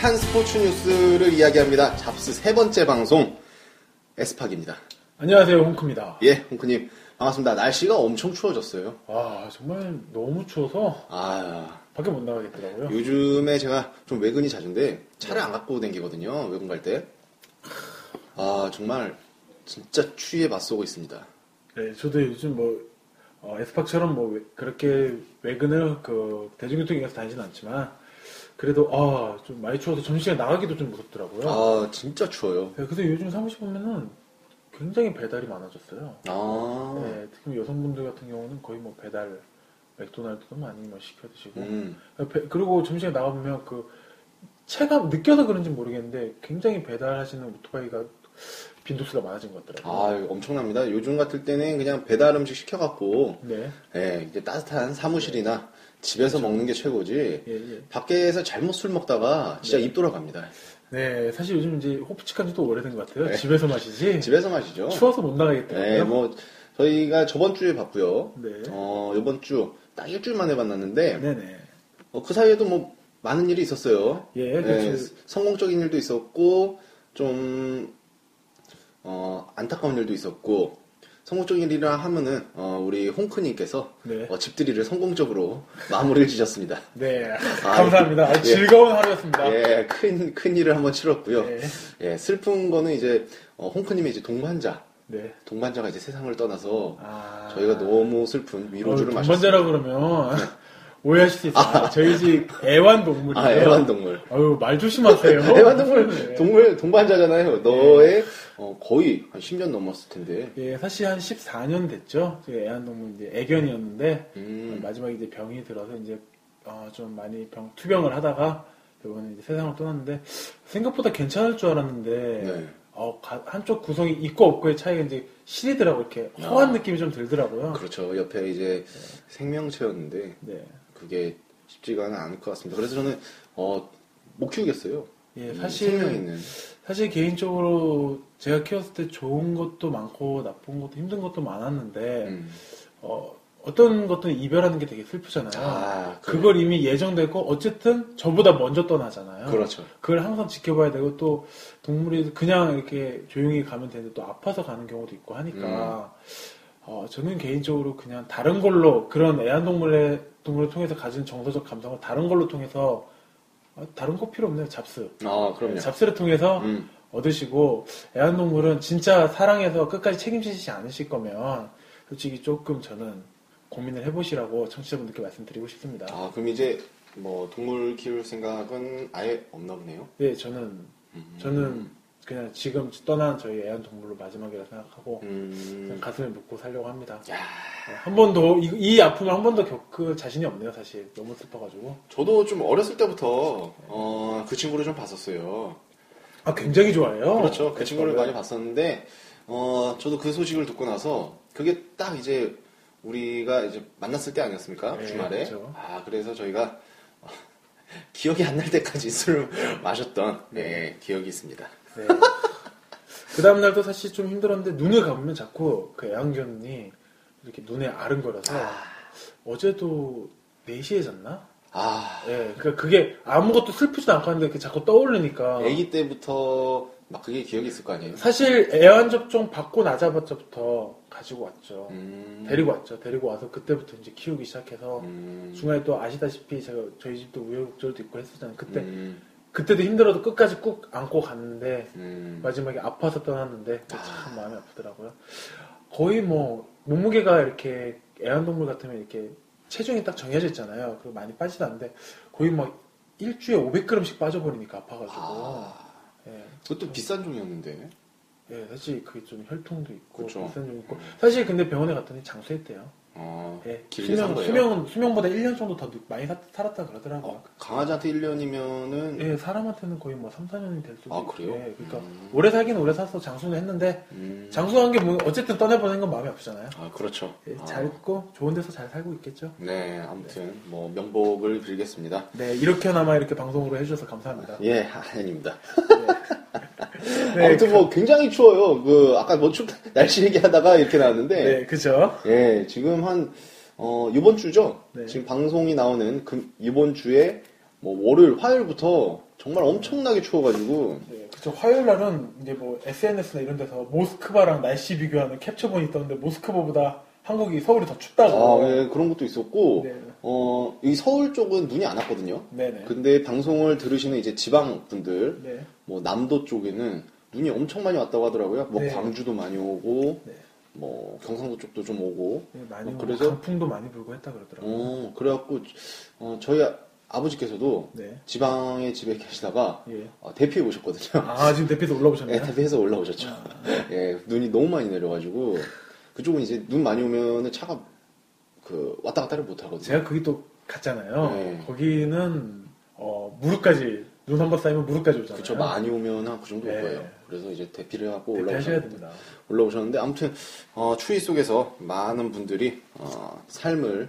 핫한 스포츠 뉴스를 이야기합니다. 잡스 세 번째 방송 에스팍입니다. 안녕하세요, 홍크입니다. 예, 홍크님 반갑습니다. 날씨가 엄청 추워졌어요. 아, 정말 너무 추워서 아, 밖에 못 나가겠더라고요. 요즘에 제가 좀 외근이 자주인데 차를 안 갖고 다니거든요. 외근 갈 때. 아, 정말 진짜 추위에 맞서고 있습니다. 네, 저도 요즘 뭐 어, 에스팍처럼 뭐 외- 그렇게 외근을 그 대중교통 이용해서 다니진 않지만 그래도 아, 좀 많이 추워서 점심시간 나가기도 좀 무섭더라고요. 아, 진짜 추워요. 네, 그래서 요즘 사무실 보면은 굉장히 배달이 많아졌어요. 아, 네, 특히 여성분들 같은 경우는 거의 뭐 배달 맥도날드도 많이 뭐 시켜 드시고 음, 배- 그리고 점심시간에 나가 보면 그 체감 느껴서 그런지 모르겠는데 굉장히 배달하시는 오토바이가 빈도수가 많아진 것 같더라고요. 아, 엄청납니다. 요즘 같을 때는 그냥 배달 음식 시켜갖고, 네, 예, 이제 따뜻한 사무실이나 집에서 먹는 게 최고지. 예, 예. 밖에서 잘못 술 먹다가 진짜 네. 입 돌아갑니다. 네, 사실 요즘 이제 호프치칸 지도 오래된 것 같아요. 네. 집에서 마시지. 집에서 마시죠. 추워서 못 나가겠더라고요. 네, 뭐 저희가 저번 주에 봤고요. 네. 어, 이번 주 딱 일주일 만에 만났는데 네네. 어, 그 사이에도 뭐 많은 일이 있었어요. 예, 네, 그렇죠. 성공적인 일도 있었고 좀 어, 안타까운 일도 있었고 성공적인 일이라 하면은 어, 우리 홍크님께서 네. 어, 집들이를 성공적으로 마무리를 지셨습니다. 네, 감사합니다. 아, 예. 즐거운 하루였습니다. 예, 큰, 큰 일을 한번 치렀고요. 네. 예, 슬픈 거는 이제 어, 홍크님의 이제 동반자, 네. 동반자가 이제 세상을 떠나서 아, 저희가 너무 슬픈 위로주를 어, 마셨습니다. 동반자라 그러면 오해하실 수 있어요. 저희 집 애완동물이에요. 아, 애완동물. 아유, 말 조심하세요. 애완동물, 네. 동물, 동반자잖아요. 너의 어, 거의 한 10년 넘었을 텐데. 예, 사실 한 14년 됐죠. 제 애완동물 이제 애견이었는데 음. 어, 마지막에 이제 병이 들어서 이제 어, 좀 많이 병 투병을 하다가 이번에 이제 세상을 떠났는데 생각보다 괜찮을 줄 알았는데 네. 어, 가- 한쪽 구성이 있고 없고의 차이가 이제 시리더라고 이렇게 허한 아. 느낌이 좀 들더라고요. 그렇죠. 옆에 이제 생명체였는데 네. 그게 쉽지가는 않을 것 같습니다. 그래서 저는 어, 못 키우겠어요. 예, 이 사실. 사실 개인적으로 제가 키웠을 때 좋은 것도 많고 나쁜 것도 힘든 것도 많았는데 음. 어, 어떤 것들은 이별하는 게 되게 슬프잖아요. 아. 그걸 이미 예정되고 어쨌든 저보다 먼저 떠나잖아요. 그렇죠. 그걸 항상 지켜봐야 되고 또 동물이 그냥 이렇게 조용히 가면 되는데 또 아파서 가는 경우도 있고 하니까 음. 어, 저는 개인적으로 그냥 다른 걸로 그런 애완동물의 동물을 통해서 가진 정서적 감성을 다른 걸로 통해서 어, 다른 거 필요 없네요 잡스 아, 그럼요. 잡스를 통해서 음. 얻으시고 애완동물은 진짜 사랑해서 끝까지 책임지시지 않으실 거면 솔직히 조금 저는 고민을 해보시라고 청취자분들께 말씀드리고 싶습니다. 아, 그럼 이제 뭐 동물 키울 생각은 아예 없나 보네요. 네, 저는 음. 저는 그냥 지금 떠난 저희 애완동물로 마지막이라 생각하고 음. 가슴에 묻고 살려고 합니다. 야, 네, 한 번도 이, 이 아픔을 한 번도 겪을 자신이 없네요, 사실 너무 슬퍼가지고. 저도 좀 어렸을 때부터 어, 그 친구를 좀 봤었어요. 아 굉장히 좋아해요. 그렇죠. 그 네, 친구를. 많이 봤었는데, 어, 저도 그 소식을 듣고 나서, 그게 딱 이제, 우리가 이제 만났을 때 아니었습니까? 네, 주말에. 그렇죠. 아, 그래서 저희가, 어, 기억이 안 날 때까지 술을 마셨던, 네, 기억이 있습니다. 네. 그 다음 날도 사실 좀 힘들었는데 눈을 감으면 자꾸 그 애완견이 이렇게 눈에 아른거려서 어제도 4시에 잤나? 아, 예, 그러니까 그게 아무것도 슬프지도 않고 하는데 자꾸 떠오르니까 아기 때부터 막 그게 기억이 있을 거 아니에요? 사실 애완 접종 받고 나자마자부터 가지고 왔죠. 음, 데리고 왔죠. 데리고 와서 그때부터 이제 키우기 시작해서 음, 중간에 또 아시다시피 제가 저희 집도 우여곡절도 있고 했었잖아요. 그때 음, 그때도 힘들어도 끝까지 꾹 안고 갔는데 음, 마지막에 아파서 떠났는데 참 아. 마음이 아프더라고요. 거의 뭐 몸무게가 이렇게 애완동물 같으면 이렇게 체중이 딱 정해져 있잖아요. 그리고 많이 빠지도 않는데 거의 막 일주에 500g씩 빠져버리니까 아파가지고 아, 예, 그것도 비싼 종이었는데. 예, 사실 그게 좀 혈통도 있고 그쵸. 비싼 좀 있고 사실 근데 병원에 갔더니 장수했대요. 어, 예, 길게 산 수명 거예요? 수명은 수명보다 1년 정도 더 늦- 많이 사- 살았다 그러더라고요. 어, 강아지한테 1년이면은, 예, 사람한테는 거의 뭐 3, 4년이 될 수도 아, 있고. 그래요? 예, 그러니까 음. 오래 살긴 오래 살아서 장수는 했는데 음, 장수한 게 뭐 어쨌든 떠내보낸 건 마음이 아프잖아요. 아, 그렇죠. 예, 아. 잘 있고 좋은 데서 잘 살고 있겠죠. 네, 아무튼 뭐 명복을 빌겠습니다. 네, 이렇게나마 이렇게 방송으로 해주셔서 감사합니다. 예, 아닙니다. 네, 아무튼 뭐 굉장히 추워요. 그 아까 뭐 춥, 날씨 얘기하다가 이렇게 나왔는데, 네, 그죠. 예, 지금 한 어, 이번 주죠. 네. 지금 방송이 나오는 금, 이번 주에 뭐 월요일, 화요일부터 정말 엄청나게 추워가지고 네, 그쵸. 화요일 날은 이제 뭐 SNS나 이런 데서 모스크바랑 날씨 비교하는 캡처본이 있던데 모스크바보다 한국이 서울이 더 춥다고. 아, 예, 그런 것도 있었고 네. 어, 이 서울 쪽은 눈이 안 왔거든요. 네네. 근데 방송을 들으시는 이제 지방 분들, 네. 뭐 남도 쪽에는 눈이 엄청 많이 왔다고 하더라고요. 뭐 네. 광주도 많이 오고, 네. 뭐 경상도 쪽도 좀 오고. 네, 많이 어, 오고 그래서? 강풍도 많이 불고 했다 그러더라고요. 어, 그래갖고 어, 저희 아- 아버지께서도 네. 지방에 집에 계시다가 예. 어, 대피해 오셨거든요. 아 지금 대피에서 올라오셨나요? 예, 대피해서 올라오셨죠. 아. 예, 눈이 너무 많이 내려가지고 그쪽은 이제 눈 많이 오면은 차가 그 왔다 갔다를 못 하거든요. 제가 거기 또 갔잖아요. 네. 거기는 어, 무릎까지 눈 한 번 쌓이면 무릎까지 오잖아요. 그쵸 많이 오면 한 그 정도 올 네. 거예요. 그래서 이제 대피를 하고 올라오셨는데. 올라오셨는데 아무튼 어, 추위 속에서 많은 분들이 어, 삶을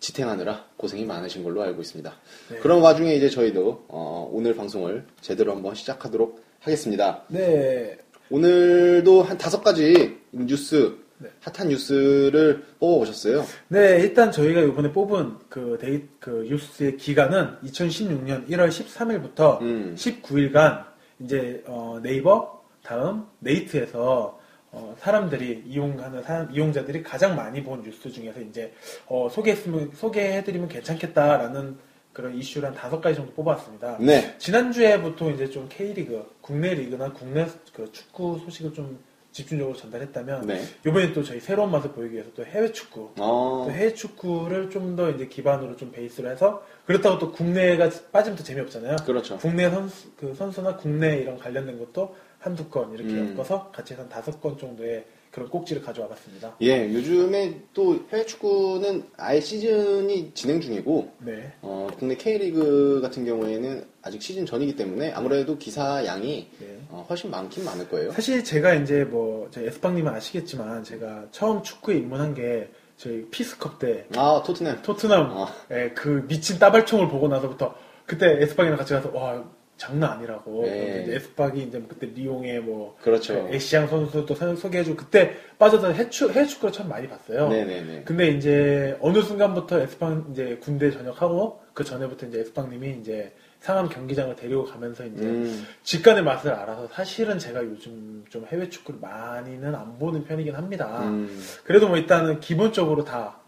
지탱하느라 고생이 많으신 걸로 알고 있습니다. 네. 그런 와중에 이제 저희도 어, 오늘 방송을 제대로 한번 시작하도록 하겠습니다. 네. 오늘도 한 다섯 가지 뉴스, 네. 핫한 뉴스를 뽑아보셨어요. 네, 일단 저희가 이번에 뽑은 그 데이, 그 뉴스의 기간은 2016년 1월 13일부터 음. 19일간 이제 어, 네이버 다음 네이트에서 어, 사람들이 이용하는 사람 이용자들이 가장 많이 본 뉴스 중에서 이제 어, 소개했으면 소개해드리면 괜찮겠다라는 그런 이슈를 한 다섯 가지 정도 뽑아왔습니다. 네. 지난주에 보통 이제 좀 K리그, 국내 리그나 국내 그 축구 소식을 좀 집중적으로 전달했다면 네. 이번에 또 저희 새로운 맛을 보이기 위해서 또 해외 축구 어, 또 해외 축구를 좀 더 이제 기반으로 좀 베이스로 해서 그렇다고 또 국내가 빠지면 또 재미없잖아요. 그렇죠. 국내 선수 그 선수나 국내 이런 관련된 것도 한두 건 이렇게 음. 엮어서 같이 한 다섯 건 정도의 그런 꼭지를 가져와 봤습니다. 예, 요즘에 또 해외 축구는 아예 시즌이 진행 중이고, 네. 어, 국내 K리그 같은 경우에는 아직 시즌 전이기 때문에 아무래도 기사 양이 네. 어, 훨씬 많긴 많을 거예요. 사실 제가 이제 뭐 에스빵님은 아시겠지만 제가 처음 축구에 입문한 게 저희 피스컵 때 아, 토트넘. 토트넘 어. 예, 그 미친 따발총을 보고 나서부터 그때 에스빵이랑 같이 가서 와 장난 아니라고 네. 그래서 이제 뭐 그때 리옹의 뭐 그렇죠. 그 애쉬양 선수도 소- 소개해주고 그때 빠져서 해축 해외 축구를 참 많이 봤어요. 네네네. 근데 이제 어느 순간부터 에스빵 이제 군대 전역하고 그 전에부터 이제 에스빵님이 이제 상암 경기장을 데리고 가면서 이제 음, 직관의 맛을 알아서 사실은 제가 요즘 좀 해외 축구를 많이는 안 보는 편이긴 합니다. 음, 그래도 뭐 일단은 기본적으로 다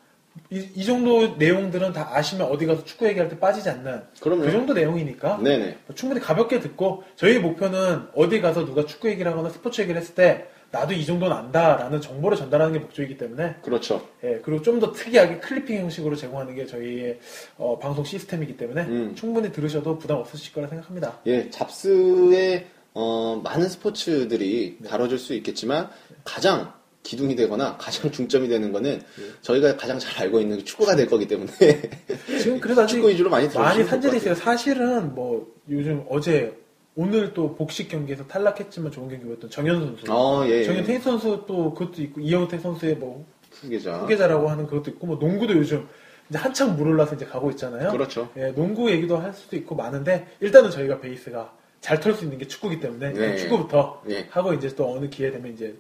이, 이 정도 내용들은 다 아시면 어디 가서 축구 얘기할 때 빠지지 않는 그럼요. 그 정도 내용이니까 네네. 뭐 충분히 가볍게 듣고 저희 목표는 어디 가서 누가 축구 얘기를 하거나 스포츠 얘기를 했을 때 나도 이 정도는 안다라는 정보를 전달하는 게 목적이기 때문에 그렇죠. 예, 그리고 좀 더 특이하게 클리핑 형식으로 제공하는 게 저희의 어, 방송 시스템이기 때문에 음. 충분히 들으셔도 부담 없으실 거라 생각합니다. 예, 잡스의 어, 많은 스포츠들이 네. 다뤄질 수 있겠지만 가장 기둥이 되거나 가장 중점이 되는 거는 네. 저희가 가장 잘 알고 있는 축구가 될 거기 때문에 지금 그래도 아직 축구 위주로 많이 많이 산재돼. 있어요. 사실은 뭐 요즘 어제 오늘 또 복식 경기에서 탈락했지만 좋은 경기 보였던 정현 선수. 아, 예, 예. 정현 테니스 선수 또 그것도 있고 이영태 선수의 뭐 후계자. 후계자라고 하는 그것도 있고 뭐 농구도 요즘 이제 한창 물 올라서 이제 가고 있잖아요. 그렇죠. 예, 농구 얘기도 할 수도 있고 많은데 일단은 저희가 베이스가 잘 털 수 있는 게 축구기 때문에 네. 축구부터 예. 하고 이제 또 어느 기회 되면 이제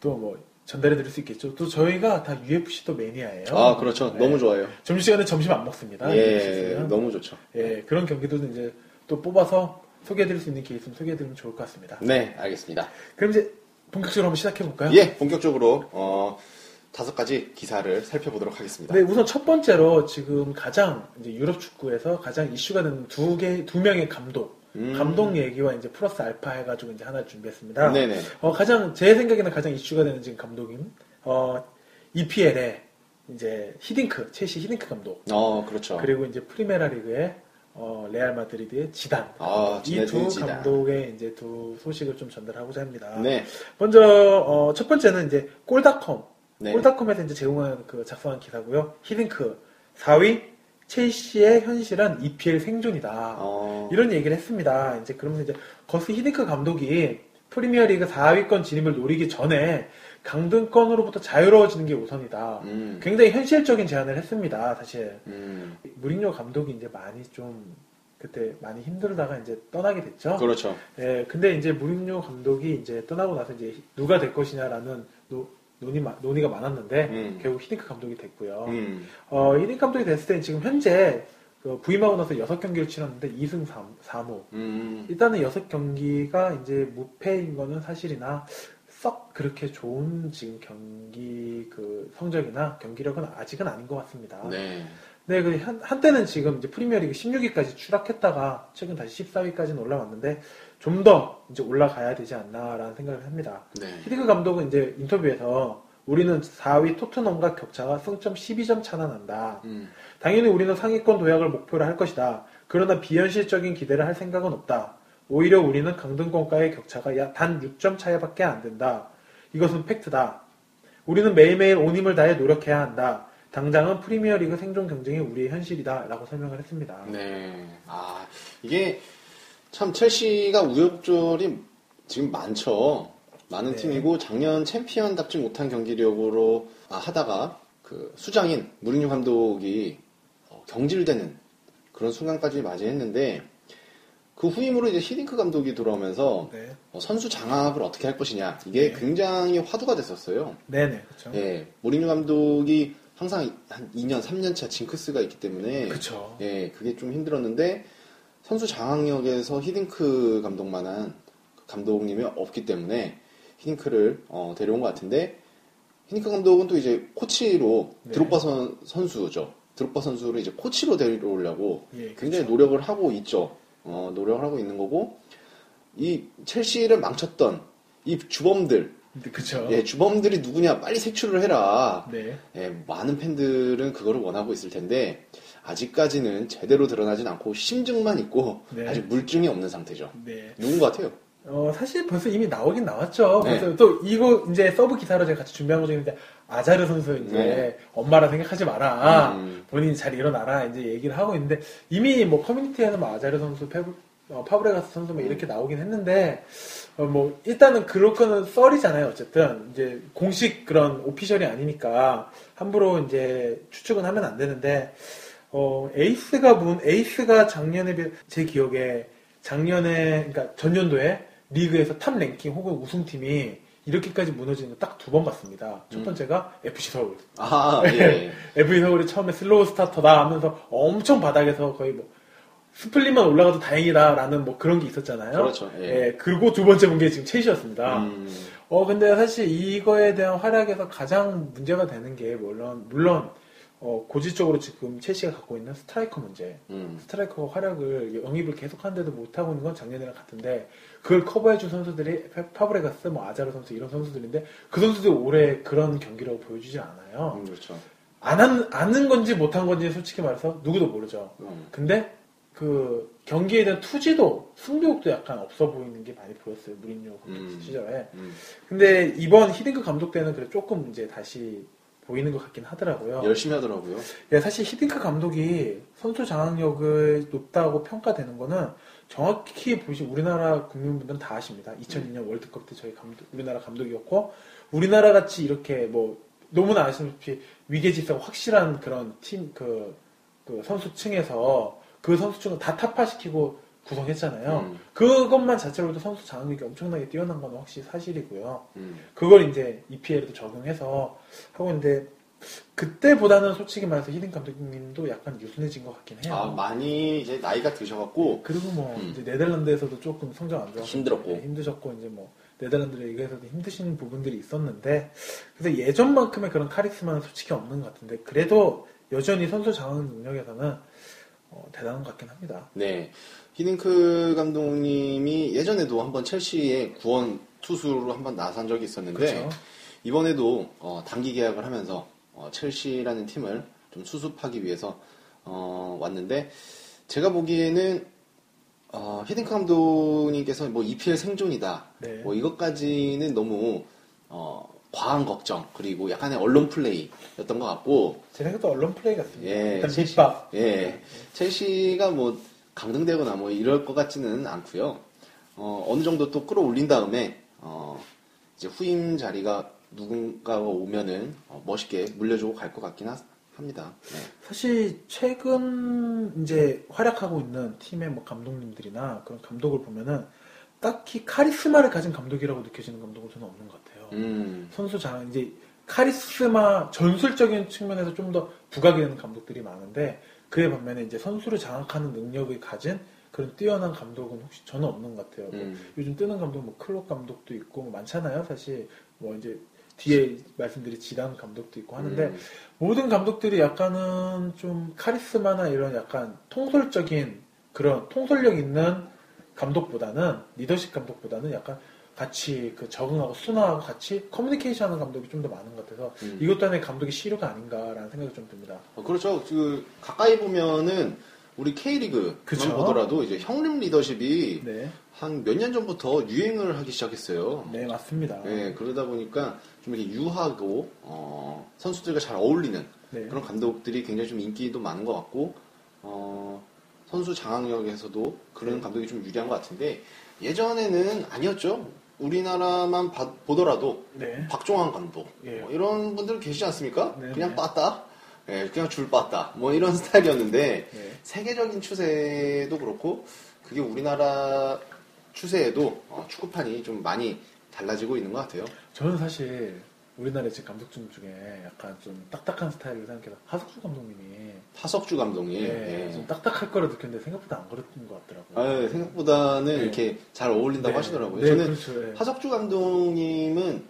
또뭐 전달해 드릴 수 있겠죠. 또 저희가 다 UFC도 매니아예요. 아, 그렇죠. 네. 너무 좋아요. 점심시간에 점심 안 먹습니다. 예. 너무 좋죠. 예, 그런 경기도 이제 또 뽑아서 소개해 드릴 수 있는 기회 있으면 소개해 드리면 좋을 것 같습니다. 네, 알겠습니다. 그럼 이제 본격적으로 한번 시작해 볼까요? 예, 본격적으로 어, 다섯 가지 기사를 살펴보도록 하겠습니다. 네, 우선 첫 번째로 지금 가장 이제 유럽 축구에서 가장 이슈가 되는 두 개, 두 명의 감독, 음. 감독 얘기와 이제 플러스 알파 해가지고 이제 하나를 준비했습니다. 네네. 어, 가장, 제 생각에는 가장 이슈가 되는 지금 감독인, 어, EPL의 이제 히딩크, 첼시 히딩크 감독. 어, 그렇죠. 그리고 이제 프리메라 리그의 어, 레알 마드리드의 지단. 아, 이 지네딘 두 지단. 감독의 이제 두 소식을 좀 전달하고자 합니다. 네. 먼저 어, 첫 번째는 이제 골닷컴. 네. 골닷컴에서 이제 제공한 그 작성한 기사고요. 히딩크 4위 첼시의 현실은 EPL 생존이다. 어, 이런 얘기를 했습니다. 이제 그러면 이제 거스 히딩크 감독이 프리미어리그 4위권 진입을 노리기 전에 강등권으로부터 자유로워지는 게 우선이다. 음, 굉장히 현실적인 제안을 했습니다. 사실 음, 무리뉴 감독이 이제 많이 좀 그때 많이 힘들다가 이제 떠나게 됐죠. 그렇죠. 예, 근데 이제 무리뉴 감독이 이제 떠나고 나서 이제 누가 될 것이냐라는 노, 논의, 마- 논의가 많았는데 음. 결국 히딩크 감독이 됐고요. 음, 어, 히딩크 감독이 됐을 때 지금 현재 그 부임하고 나서 6경기를 치렀는데 2승 3, 무 음, 일단은 6경기가 이제 무패인 거는 사실이나 썩 그렇게 좋은 지금 경기 그 성적이나 경기력은 아직은 아닌 것 같습니다. 네. 네, 그 한, 한때는 지금 이제 프리미어리그 16위까지 추락했다가 최근 다시 14위까지는 올라왔는데 좀 더 이제 올라가야 되지 않나라는 생각을 합니다. 네. 히디그 감독은 이제 인터뷰에서 우리는 4위 토트넘과 격차가 승점 12점 차나 난다. 음, 당연히 우리는 상위권 도약을 목표로 할 것이다. 그러나 비현실적인 기대를 할 생각은 없다. 오히려 우리는 강등권과의 격차가 약 단 6점 차이밖에 안 된다. 이것은 팩트다. 우리는 매일매일 온 힘을 다해 노력해야 한다. 당장은 프리미어리그 생존 경쟁이 우리의 현실이다. 라고 설명을 했습니다. 네. 아, 이게 참 첼시가 우여곡절이 지금 많죠. 많은 네. 팀이고 작년 챔피언답지 못한 경기력으로 아, 하다가 그 수장인 무리뉴 감독이 어, 경질되는 그런 순간까지 맞이했는데 그 후임으로 이제 히딩크 감독이 돌아오면서 네. 어, 선수 장악을 어떻게 할 것이냐 이게 네. 굉장히 화두가 됐었어요. 네네, 그쵸. 예, 모리뉴 감독이 항상 한 2년, 3년 차 징크스가 있기 때문에 그쵸. 예, 그게 좀 힘들었는데 선수 장악력에서 히딩크 감독만한 감독님이 없기 때문에 히딩크를 어, 데려온 것 같은데 히딩크 감독은 또 이제 코치로 네. 드록바 선, 선수죠. 드록바 선수를 이제 코치로 데려오려고 예, 굉장히. 노력을 하고 있죠. 어, 노력을 하고 있는 거고 이 첼시를 망쳤던 이 주범들, 그쵸. 예, 주범들이 누구냐 빨리 색출을 해라. 네. 예, 많은 팬들은 그거를 원하고 있을 텐데 아직까지는 제대로 드러나진 않고 심증만 있고 네. 아직 물증이 없는 상태죠. 네. 누군 것 같아요? 어, 사실 벌써 이미 나오긴 나왔죠. 네. 그래서 또 이거 이제 서브 기사로 제가 같이 준비한 거 중인데 아자르 선수 이제 네. 엄마라 생각하지 마라. 음. 본인이 잘 일어나라. 이제 얘기를 하고 있는데 이미 뭐 커뮤니티에는 뭐 아자르 선수, 페브, 어, 파브레가스 선수 뭐 이렇게 나오긴 했는데 어, 뭐 일단은 그런 거는 썰이잖아요. 어쨌든 이제 공식 그런 오피셜이 아니니까 함부로 이제 추측은 하면 안 되는데 어, 에이스가 문 에이스가 작년에 비해 제 기억에 작년에 그러니까 전년도에 리그에서 탑 랭킹 혹은 우승팀이 이렇게까지 무너지는 거 딱 두 번 봤습니다. 첫 음. 번째가 FC 서울. 아, 예. FC 서울이 처음에 슬로우 스타터다 하면서 엄청 바닥에서 거의 뭐 스플릿만 올라가도 다행이다라는 뭐 그런 게 있었잖아요. 그렇죠. 예. 예, 그리고 두 번째 본게 지금 첼시였습니다. 음, 어, 근데 사실 이거에 대한 활약에서 가장 문제가 되는 게 물론 물론 어, 고질적으로 지금 첼시가 갖고 있는 스트라이커 문제. 음, 스트라이커 활약을 영입을 계속하는데도 못하고 있는 건 작년이랑 같은데 그걸 커버해준 선수들이 페- 파브레가스, 뭐 아자르 선수 이런 선수들인데 그 선수들이 올해 그런 경기력을 보여주지 않아요. 음, 그렇죠. 안 한, 아는 건지 못한 건지 솔직히 말해서 누구도 모르죠. 음, 근데 그 경기에 대한 투지도 승부욕도 약간 없어 보이는 게 많이 보였어요 무린요 음. 시절에. 음. 근데 이번 히딩크 감독 때는 그래 조금 이제 다시 보이는 것 같긴 하더라고요. 열심히 하더라고요. 예, 사실 히딩크 감독이 선수 장악력을 높다고 평가되는 거는 정확히 보시 우리나라 국민분들은 다 아십니다. 2002년 월드컵 때 저희 감독, 우리나라 감독이었고 우리나라 같이 이렇게 뭐 너무나 아시다시피 위계질서가 확실한 그런 팀 그 그 선수층에서 그 선수층을 다 타파시키고 구성했잖아요. 음. 그것만 자체로도 선수 장악력이 엄청나게 뛰어난 건 확실히 사실이고요. 음, 그걸 이제 EPL에도 적용해서 하고 있는데 그때보다는 솔직히 말해서 히딩 감독님도 약간 유순해진 것 같긴 해요. 아, 많이 이제 나이가 드셔갖고 그리고 뭐 음. 이제 네덜란드에서도 조금 성적 안 좋았고 힘들었고. 네, 힘드셨고 이제 뭐 네덜란드 리그에서도 힘드신 부분들이 있었는데 그래서 예전만큼의 그런 카리스마는 솔직히 없는 것 같은데 그래도 여전히 선수 장악 능력에서는 어, 대단한 것 같긴 합니다. 네. 히딩크 감독님이 예전에도 한번 첼시의 구원 투수로 한번 나선 적이 있었는데 그렇죠. 이번에도 어, 단기 계약을 하면서 어, 첼시라는 팀을 좀 수습하기 위해서 어, 왔는데 제가 보기에는 어, 히딩크 감독님께서 뭐 EPL 생존이다 네. 뭐 이것까지는 너무 어, 과한 걱정 그리고 약간의 언론 플레이였던 것 같고 제 생각도 언론 플레이 같습니다. 예, 일단 첼시- 밑밥. 예, 첼시가 뭐 강등되거나 뭐 이럴 것 같지는 않고요. 어, 어느 정도 또 끌어올린 다음에 어, 이제 후임 자리가 누군가가 오면은 어, 멋있게 물려주고 갈 것 같긴 하- 합니다. 네. 사실 최근 이제 활약하고 있는 팀의 뭐 감독님들이나 그런 감독을 보면은 딱히 카리스마를 가진 감독이라고 느껴지는 감독은 저는 없는 것 같아요. 음, 선수 장 이제 카리스마 전술적인 측면에서 좀 더 부각이 되는 감독들이 많은데 그에 반면에 이제 선수를 장악하는 능력을 가진 그런 뛰어난 감독은 혹시 저는 없는 것 같아요. 뭐 음. 요즘 뜨는 감독 뭐 클럽 감독도 있고 뭐 많잖아요. 사실 뭐 이제 뒤에 말씀드린 지단 감독도 있고 하는데 음. 모든 감독들이 약간은 좀 카리스마나 이런 약간 통솔적인 그런 통솔력 있는 감독보다는 리더십 감독보다는 약간 같이 그 적응하고 순화하고 같이 커뮤니케이션 하는 감독이 좀 더 많은 것 같아서 음. 이것 또한 감독의 시류가 아닌가라는 생각이 좀 듭니다. 어, 그렇죠. 그 가까이 보면은 우리 K리그만 그쵸. 보더라도 이제 형님 리더십이 네. 한몇 년 전부터 유행을 하기 시작했어요. 네, 맞습니다. 네, 그러다 보니까 좀 이렇게 유하고 어, 선수들과 잘 어울리는 네. 그런 감독들이 굉장히 좀 인기도 많은 것 같고 어, 선수 장악력에서도 그런 감독이 좀 유리한 것 같은데 예전에는 아니었죠. 우리나라만 봐- 보더라도 네. 박종환 감독 예. 뭐 이런 분들 계시지 않습니까? 네, 그냥 네. 빠따, 예, 그냥 줄 빠따 뭐 이런 스타일이었는데 네. 세계적인 추세도 그렇고 그게 우리나라 추세에도 어, 축구판이 좀 많이 달라지고 있는 것 같아요. 저는 사실 우리나라 지금 감독님 중에 약간 좀 딱딱한 스타일을 생각해서 하석주 감독님이 하석주 감독님 네, 예. 좀 딱딱할 거라 느꼈는데 생각보다 안 그랬던 것 같더라고요. 아, 예, 생각보다는 네. 이렇게 잘 어울린다고 네. 하시더라고요. 네, 저는 그렇죠. 네. 하석주 감독님은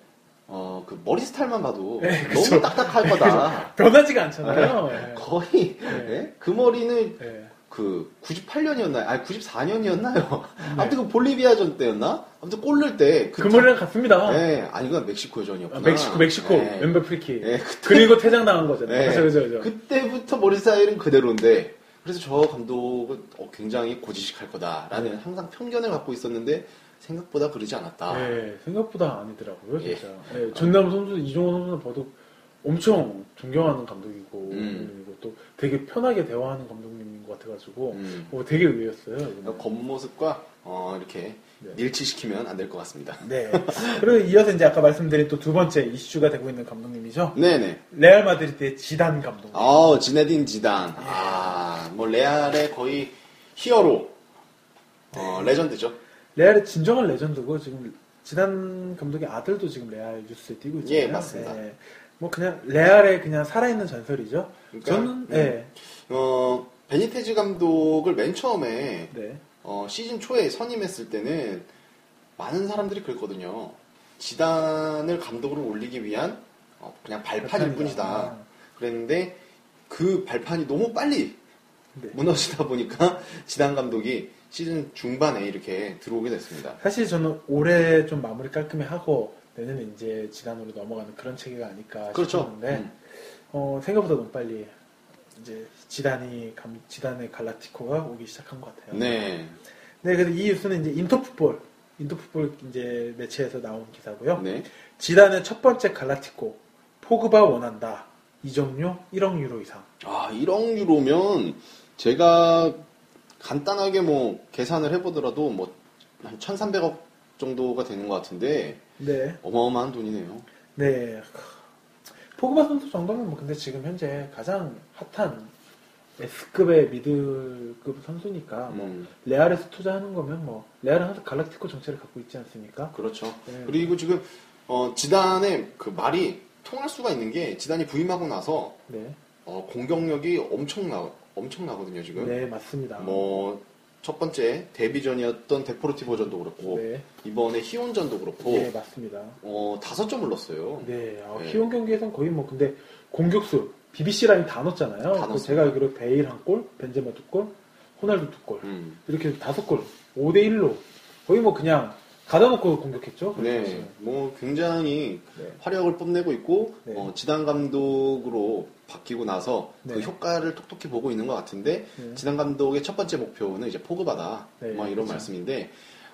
어, 그 머리 스타일만 봐도 네, 너무 그쵸. 딱딱할 거다. 변하지가 않잖아요. 네. 거의 네. 예? 그 머리는 네. 그 98년이었나요? 아니 94년이었나요? 네. 아무튼 그 볼리비아전 때였나? 아무튼 골 넣을 때그 머리랑 같습니다. 네, 아니 그건 멕시코전이었구나. 아, 멕시코, 멕시코, 네. 왼발 프리킥. 네, 그때, 그리고 퇴장 당한 거잖아요. 네. 그죠, 그죠, 그죠. 그때부터 머리 스타일은 그대로인데 그래서 저 감독은 어, 굉장히 고지식할 거다라는 항상 편견을 갖고 있었는데 생각보다 그러지 않았다. 네, 생각보다 아니더라고요, 예. 진짜. 네, 전남 선수, 이종호 선수는 봐도 엄청 존경하는 감독이고, 음. 그리고 또 되게 편하게 대화하는 감독님 인것 같아가지고, 음. 어, 되게 의외였어요. 이번에. 겉모습과 어, 이렇게 네. 일치시키면 안 될 것 같습니다. 네. 그리고 이어서 이제 아까 말씀드린 또 두 번째 이슈가 되고 있는 감독님이죠. 네네. 레알 마드리드의 지단 감독님. 아, 지네딘 지단. 아, 뭐 레알의 거의 히어로. 어, 레전드죠. 레알의 진정한 레전드고 지금 지단 감독의 아들도 지금 레알 유스에 뛰고 있잖아요. 예, 맞습니다. 네. 뭐 그냥 레알의 그냥 살아있는 전설이죠. 그러니까, 저는 네. 네. 어, 베니테즈 감독을 맨 처음에 네. 어, 시즌 초에 선임했을 때는 많은 사람들이 그랬거든요. 지단을 감독으로 올리기 위한 어, 그냥 발판일. 뿐이다. 그랬는데 그 발판이 너무 빨리 네. 무너지다 보니까 지단 감독이 시즌 중반에 이렇게 들어오게 됐습니다. 사실 저는 올해 좀 마무리 깔끔히 하고 내년에 이제 지단으로 넘어가는 그런 체계가 아닐까 그렇죠. 싶었는데 음. 어, 생각보다 너무 빨리 이제 지단이 감, 지단의 갈라티코가 오기 시작한 것 같아요. 네. 네, 그래서 이 뉴스는 이제 인터풋볼, 인터풋볼 이제 매체에서 나온 기사고요. 네. 지단의 첫 번째 갈라티코, 포그바 원한다. 이적료 1억 유로 이상. 아, 1억 유로면 제가 간단하게 뭐 계산을 해보더라도 뭐 한 1,300억 정도가 되는 것 같은데 네, 어마어마한 돈이네요. 네. 포그바 선수 정도면 뭐 근데 지금 현재 가장 핫한 S급의 미들급 선수니까 뭐 음, 레알에서 투자하는 거면 뭐 레알은 항상 갈라티코 정체를 갖고 있지 않습니까? 그렇죠. 네. 그리고 지금 어, 지단의 그 말이 통할 수가 있는 게 지단이 부임하고 나서 네, 어, 공격력이 엄청나 엄청나거든요 지금. 네 맞습니다. 뭐 첫 번째 데뷔전이었던 데포르티보전도 그렇고 네, 이번에 희온전도 그렇고 네 맞습니다. 어, 다섯 점을 넣었어요. 네, 어, 네. 희용 경기에선 거의 뭐 근데 공격수 BBC 라인 다 넣었잖아요. 다그 넣었습니다. 제가 알기로 베일 한 골, 벤제마 두 골, 호날두 두 골. 음. 이렇게 다섯 골, 5대 1로 거의 뭐 그냥 가다놓고 공격했죠. 네, 뭐 굉장히 네. 화력을 뽐내고 있고 네. 어, 지단 감독으로 바뀌고 나서 그 네. 효과를 톡톡히 보고 있는 것 같은데 네. 지단 감독의 첫 번째 목표는 이제 포그바다 네, 뭐 이런 그렇죠. 말씀인데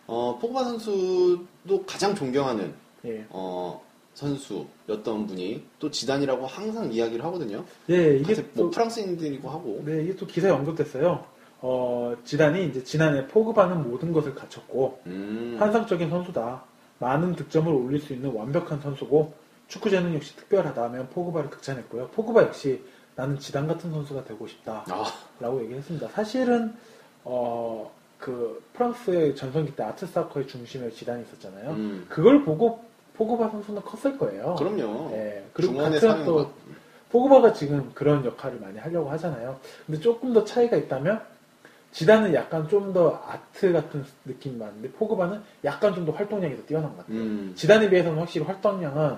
어, 포그바 선수도 가장 존경하는 예. 어, 선수였던 분이 또 지단이라고 항상 이야기를 하거든요. 예, 이게 뭐 또, 프랑스인들이고 하고 네, 이게 또 기사에 언급됐어요. 어, 지단이 이제 지난해 포그바는 모든 것을 갖췄고 음, 환상적인 선수다. 많은 득점을 올릴 수 있는 완벽한 선수고 축구 재능 역시 특별하다 하면 포그바를 극찬했고요. 포그바 역시 나는 지단 같은 선수가 되고 싶다. 아, 라고 얘기했습니다. 사실은 어, 그 프랑스의 전성기 때 아트 사커의 중심에 지단이 있었잖아요. 음, 그걸 보고 포그바 선수는 컸을 거예요. 그럼요. 예, 그리고 같은. 또 포그바가 지금 그런 역할을 많이 하려고 하잖아요. 근데 조금 더 차이가 있다면 지단은 약간 좀 더 아트 같은 느낌이 많은데 포그바는 약간 좀 더 활동량이 더 뛰어난 것 같아요. 음, 지단에 비해서는 확실히 활동량은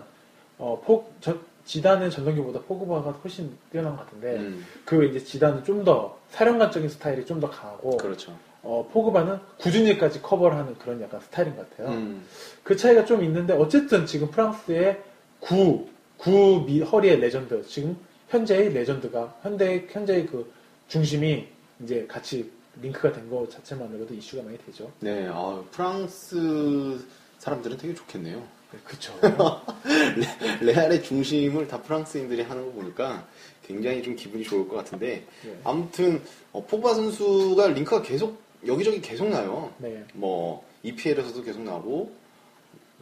어, 포, 저- 지단의 전성기보다 포그바가 훨씬 뛰어난 것 같은데 음, 그 이제 지단은 좀 더 사령관적인 스타일이 좀 더 강하고 그렇죠. 어, 포그바는 궂은일까지 커버를 하는 그런 약간 스타일인 것 같아요. 음, 그 차이가 좀 있는데 어쨌든 지금 프랑스의 구, 구 미, 허리의 레전드 지금 현재의 레전드가 현대 현재의 그 중심이 이제 같이 링크가 된 거 자체만으로도 이슈가 많이 되죠. 네, 아, 프랑스 사람들은 되게 좋겠네요. 그렇죠. 레알의 중심을 다 프랑스인들이 하는 거 보니까 굉장히 좀 기분이 좋을 것 같은데 네. 아무튼 어, 포그바 선수가 링크가 계속 여기저기 계속 나요. 네. 뭐 EPL에서도 계속 나고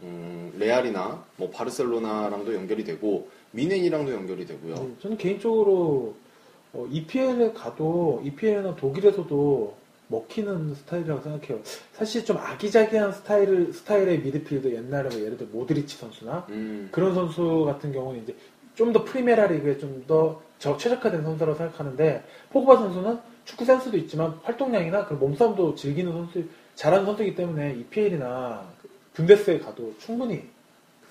음, 레알이나 뭐 바르셀로나랑도 연결이 되고 뮌헨이랑도 연결이 되고요. 네, 저는 개인적으로 어, EPL에 가도 EPL이나 독일에서도 먹히는 스타일이라고 생각해요. 사실 좀 아기자기한 스타일 스타일의 미드필더 옛날에 뭐 예를 들어 모드리치 선수나 음, 그런 선수 같은 경우는 이제 좀 더 프리메라 리그에 좀 더 최적화된 선수라고 생각하는데 포그바 선수는 축구 센스도 있지만 활동량이나 그 몸싸움도 즐기는 선수 잘하는 선수이기 때문에 EPL이나 분데스에 가도 충분히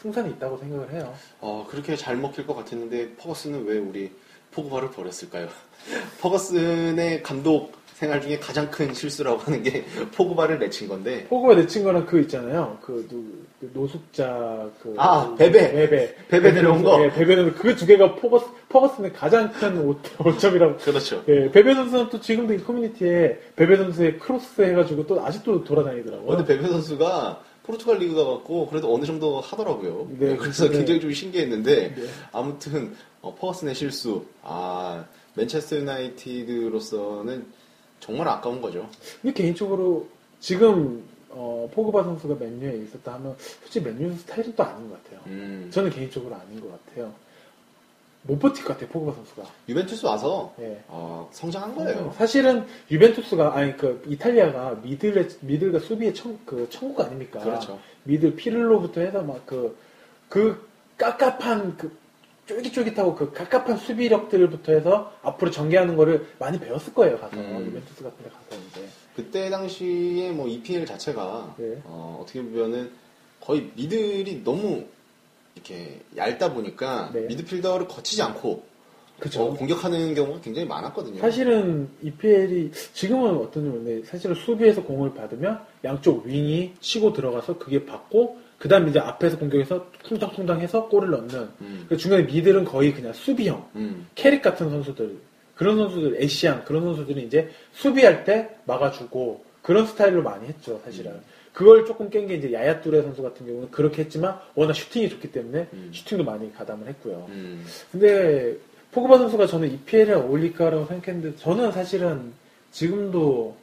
승산이 있다고 생각을 해요. 어, 그렇게 잘 먹힐 것 같았는데 퍼거슨은 왜 우리 포그바를 버렸을까요? 퍼거슨의 감독 생활 중에 가장 큰 실수라고 하는 게 포그바를 내친 건데 포그바 내친 거는 그 있잖아요. 그, 누, 그 노숙자 그 아, 베베. 베베 베베 데려온 거. 예, 베베는 그 두 개가 포거스 퍼거슨의 가장 큰 오- 오점이라고. 그렇죠. 예, 베베 선수는 또 지금도 이 커뮤니티에 베베 선수의 크로스 해가지고 또 아직도 돌아다니더라고요. 근데 베베 선수가 포르투갈 리그 가갖고 그래도 어느 정도 하더라고요. 네, 그래서 네. 굉장히 좀 신기했는데 네. 아무튼 어, 퍼거슨의 실수, 아 맨체스터 유나이티드로서는 정말 아까운 거죠. 근데 개인적으로 지금 어, 포그바 선수가 맨유에 있었다 하면 솔직히 맨유 스타일은 또 아닌 것 같아요. 음, 저는 개인적으로 아닌 것 같아요. 못 버틸 것 같아요, 포그바 선수가. 유벤투스 와서 예. 어, 성장한 거예요. 사실은 유벤투스가 아니 그 이탈리아가 미들의 미들과 수비의 천, 그 천국 아닙니까? 그렇죠. 미들 피를로부터 해서 막 그그 깝깝한 그 쫄깃쫄깃하고 그 깝깝한 수비력들부터 해서 앞으로 전개하는 거를 많이 배웠을 거예요 가서 음. 유벤투스 같은 데 가서 이제 그때 당시에 뭐 EPL 자체가 네. 어, 어떻게 보면은 거의 미들이 너무 이렇게 얇다 보니까 네. 미드필더를 거치지 않고 그쵸. 어, 공격하는 경우가 굉장히 많았거든요. 사실은 EPL이 지금은 어떤지 모르는데 사실은 수비에서 공을 받으면 양쪽 윙이 치고 들어가서 그게 받고 그 다음에 이제 앞에서 공격해서 쿵당쿵당 해서 골을 넣는 음, 그 중간에 미들은 거의 그냥 수비형 음, 캐릭 같은 선수들 그런 선수들 애쉬안 그런 선수들이 이제 수비할 때 막아주고 그런 스타일로 많이 했죠 사실은 음. 그걸 조금 깬 게 이제 야야뚜레 선수 같은 경우는 그렇게 했지만 워낙 슈팅이 좋기 때문에 음. 슈팅도 많이 가담을 했고요 음. 근데 포그바 선수가 저는 EPL에 어울릴까라고 생각했는데 저는 사실은 지금도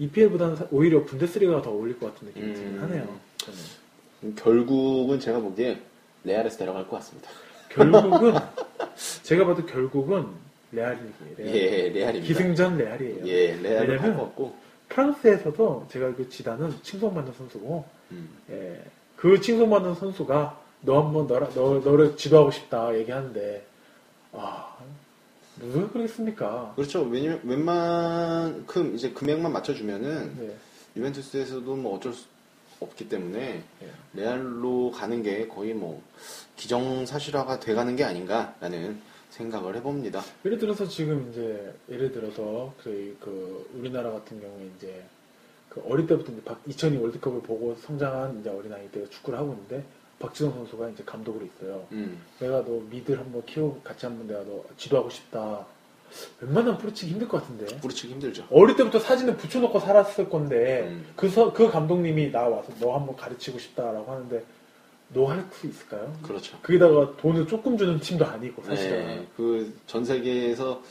EPL보다는 오히려 분데스리가가 더 어울릴 것 같은 느낌이 들긴 음. 하네요 저는. 결국은 제가 보기에 레알에서 데려갈 것 같습니다. 결국은 제가 봐도 결국은 레알이에요 레알. 예, 레알입니다. 기승전 레알이에요. 예, 레알을 왜냐면 할것 같고. 프랑스에서도 제가 그 지단은 칭송받는 선수고, 음. 예, 그 칭송받는 선수가 너 한번 너라, 너, 너를 지도하고 싶다 얘기하는데, 아, 누가 그러겠습니까? 그렇죠. 왜냐면 웬만큼 이제 금액만 맞춰주면은 네, 유벤투스에서도 뭐 어쩔 수 없기 때문에 예. 레알로 가는 게 거의 뭐 기정사실화가 돼가는 게 아닌가라는 생각을 해봅니다. 예를 들어서 지금 이제 예를 들어서 그, 그 우리나라 같은 경우에 이제 그 어릴 때부터 이제 박- 2002 월드컵을 보고 성장한 이제 어린 아이들 축구를 하고 있는데 박지성 선수가 이제 감독으로 있어요. 음, 내가 너 미들 한번 키우고 같이 한번 내가 너 지도하고 싶다. 웬만하면 뿌리치기 힘들 것 같은데. 부르치기 힘들죠. 어릴 때부터 사진을 붙여놓고 살았을 건데 음. 그, 서- 그 감독님이 나 와서 너 한번 가르치고 싶다라고 하는데 너 할 수 있을까요? 그렇죠. 거기다가 돈을 조금 주는 팀도 아니고 사실은. 네, 그 전 세계에서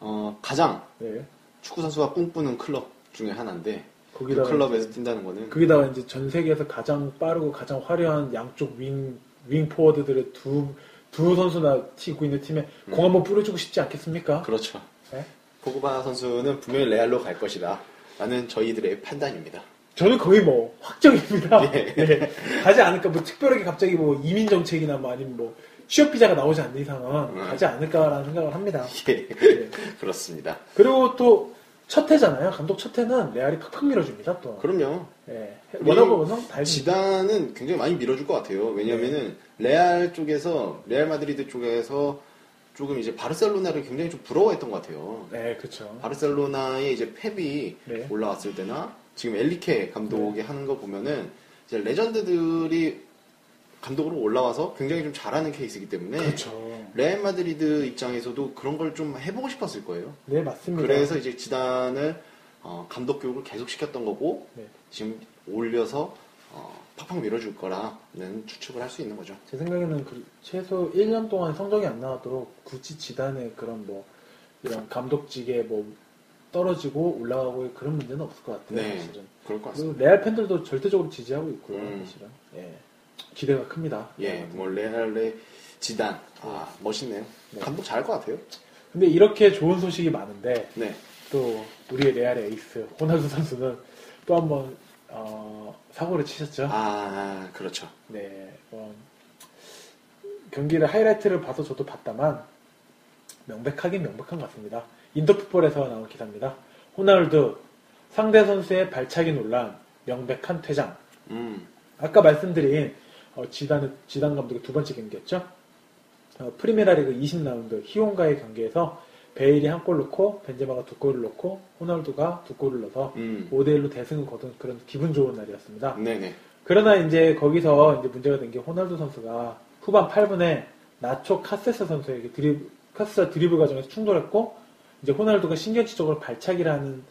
어, 가장 네. 축구 선수가 꿈꾸는 클럽 중에 하나인데 그 거기다가 클럽에서 이제, 뛴다는 거는 거기다가 이제 전 세계에서 가장 빠르고 가장 화려한 양쪽 윙, 윙 포워드들의 두, 두 선수나 뛰고 있는 팀에 음. 공 한번 뿌려주고 싶지 않겠습니까? 그렇죠. 네? 포그바 선수는 분명히 레알로 갈 것이다. 라는 저희들의 판단입니다. 저는 거의 뭐 확정입니다. 예. 네. 가지 않을까 뭐 특별하게 갑자기 뭐 이민 정책이나 뭐 아니면 뭐 취업 비자가 나오지 않는 이상은 음. 가지 않을까라는 생각을 합니다. 예, 네. 그렇습니다. 그리고 또 첫 해잖아요. 감독 첫 해는 레알이 팍팍 밀어줍니다. 또. 그럼요. 예. 원하고는 다 지단은 굉장히 많이 밀어줄 것 같아요. 왜냐면은 레알 쪽에서 레알 마드리드 쪽에서 조금 이제 바르셀로나를 굉장히 좀 부러워했던 것 같아요. 네, 그렇죠. 바르셀로나의 이제 펩이 네. 올라왔을 때나 지금 엔리케 감독이 하는 거 보면은 이제 레전드들이 감독으로 올라와서 굉장히 좀 잘하는 케이스이기 때문에 그렇죠. 레알 마드리드 입장에서도 그런 걸 좀 해보고 싶었을 거예요. 네, 맞습니다. 그래서 이제 지단을 어, 감독 교육을 계속 시켰던 거고 네. 지금 올려서 어, 팍팍 밀어줄 거라는 추측을 할 수 있는 거죠. 제 생각에는 그 최소 1년 동안 성적이 안 나오더라도 굳이 지단의 그런 뭐 이런 감독직에 뭐 떨어지고 올라가고 그런 문제는 없을 것 같아요. 네, 사실은. 그럴 것 같습니다. 레알 팬들도 절대적으로 지지하고 있고요. 음. 사실은. 예. 기대가 큽니다. 예, 뭐 레알의 지단, 아 멋있네요. 네. 감독 잘할 것 같아요. 근데 이렇게 좋은 소식이 많은데 네, 또 우리의 레알의 에이스 호날두 선수는 또 한번 어, 사고를 치셨죠. 아 그렇죠. 네, 어, 경기를 하이라이트를 봐서 저도 봤다만 명백하긴 명백한 것 같습니다. 인터풋볼에서 나온 기사입니다. 호날두 상대 선수의 발차기 논란 명백한 퇴장. 음, 아까 말씀드린 어, 지단 지단 감독의 두 번째 경기였죠. 어, 프리메라 리그 20라운드 히혼과의 경기에서 베일이 한 골 넣고 벤제마가 두 골을 넣고 호날두가 두 골을 넣어서 음, 5대1로 대승을 거둔 그런 기분 좋은 날이었습니다. 네네. 그러나 이제 거기서 이제 문제가 된 게 호날두 선수가 후반 8분에 나초 카세스 선수에게 드리블, 카세스와 드리블 과정에서 충돌했고 이제 호날두가 신경질적으로 발차기하는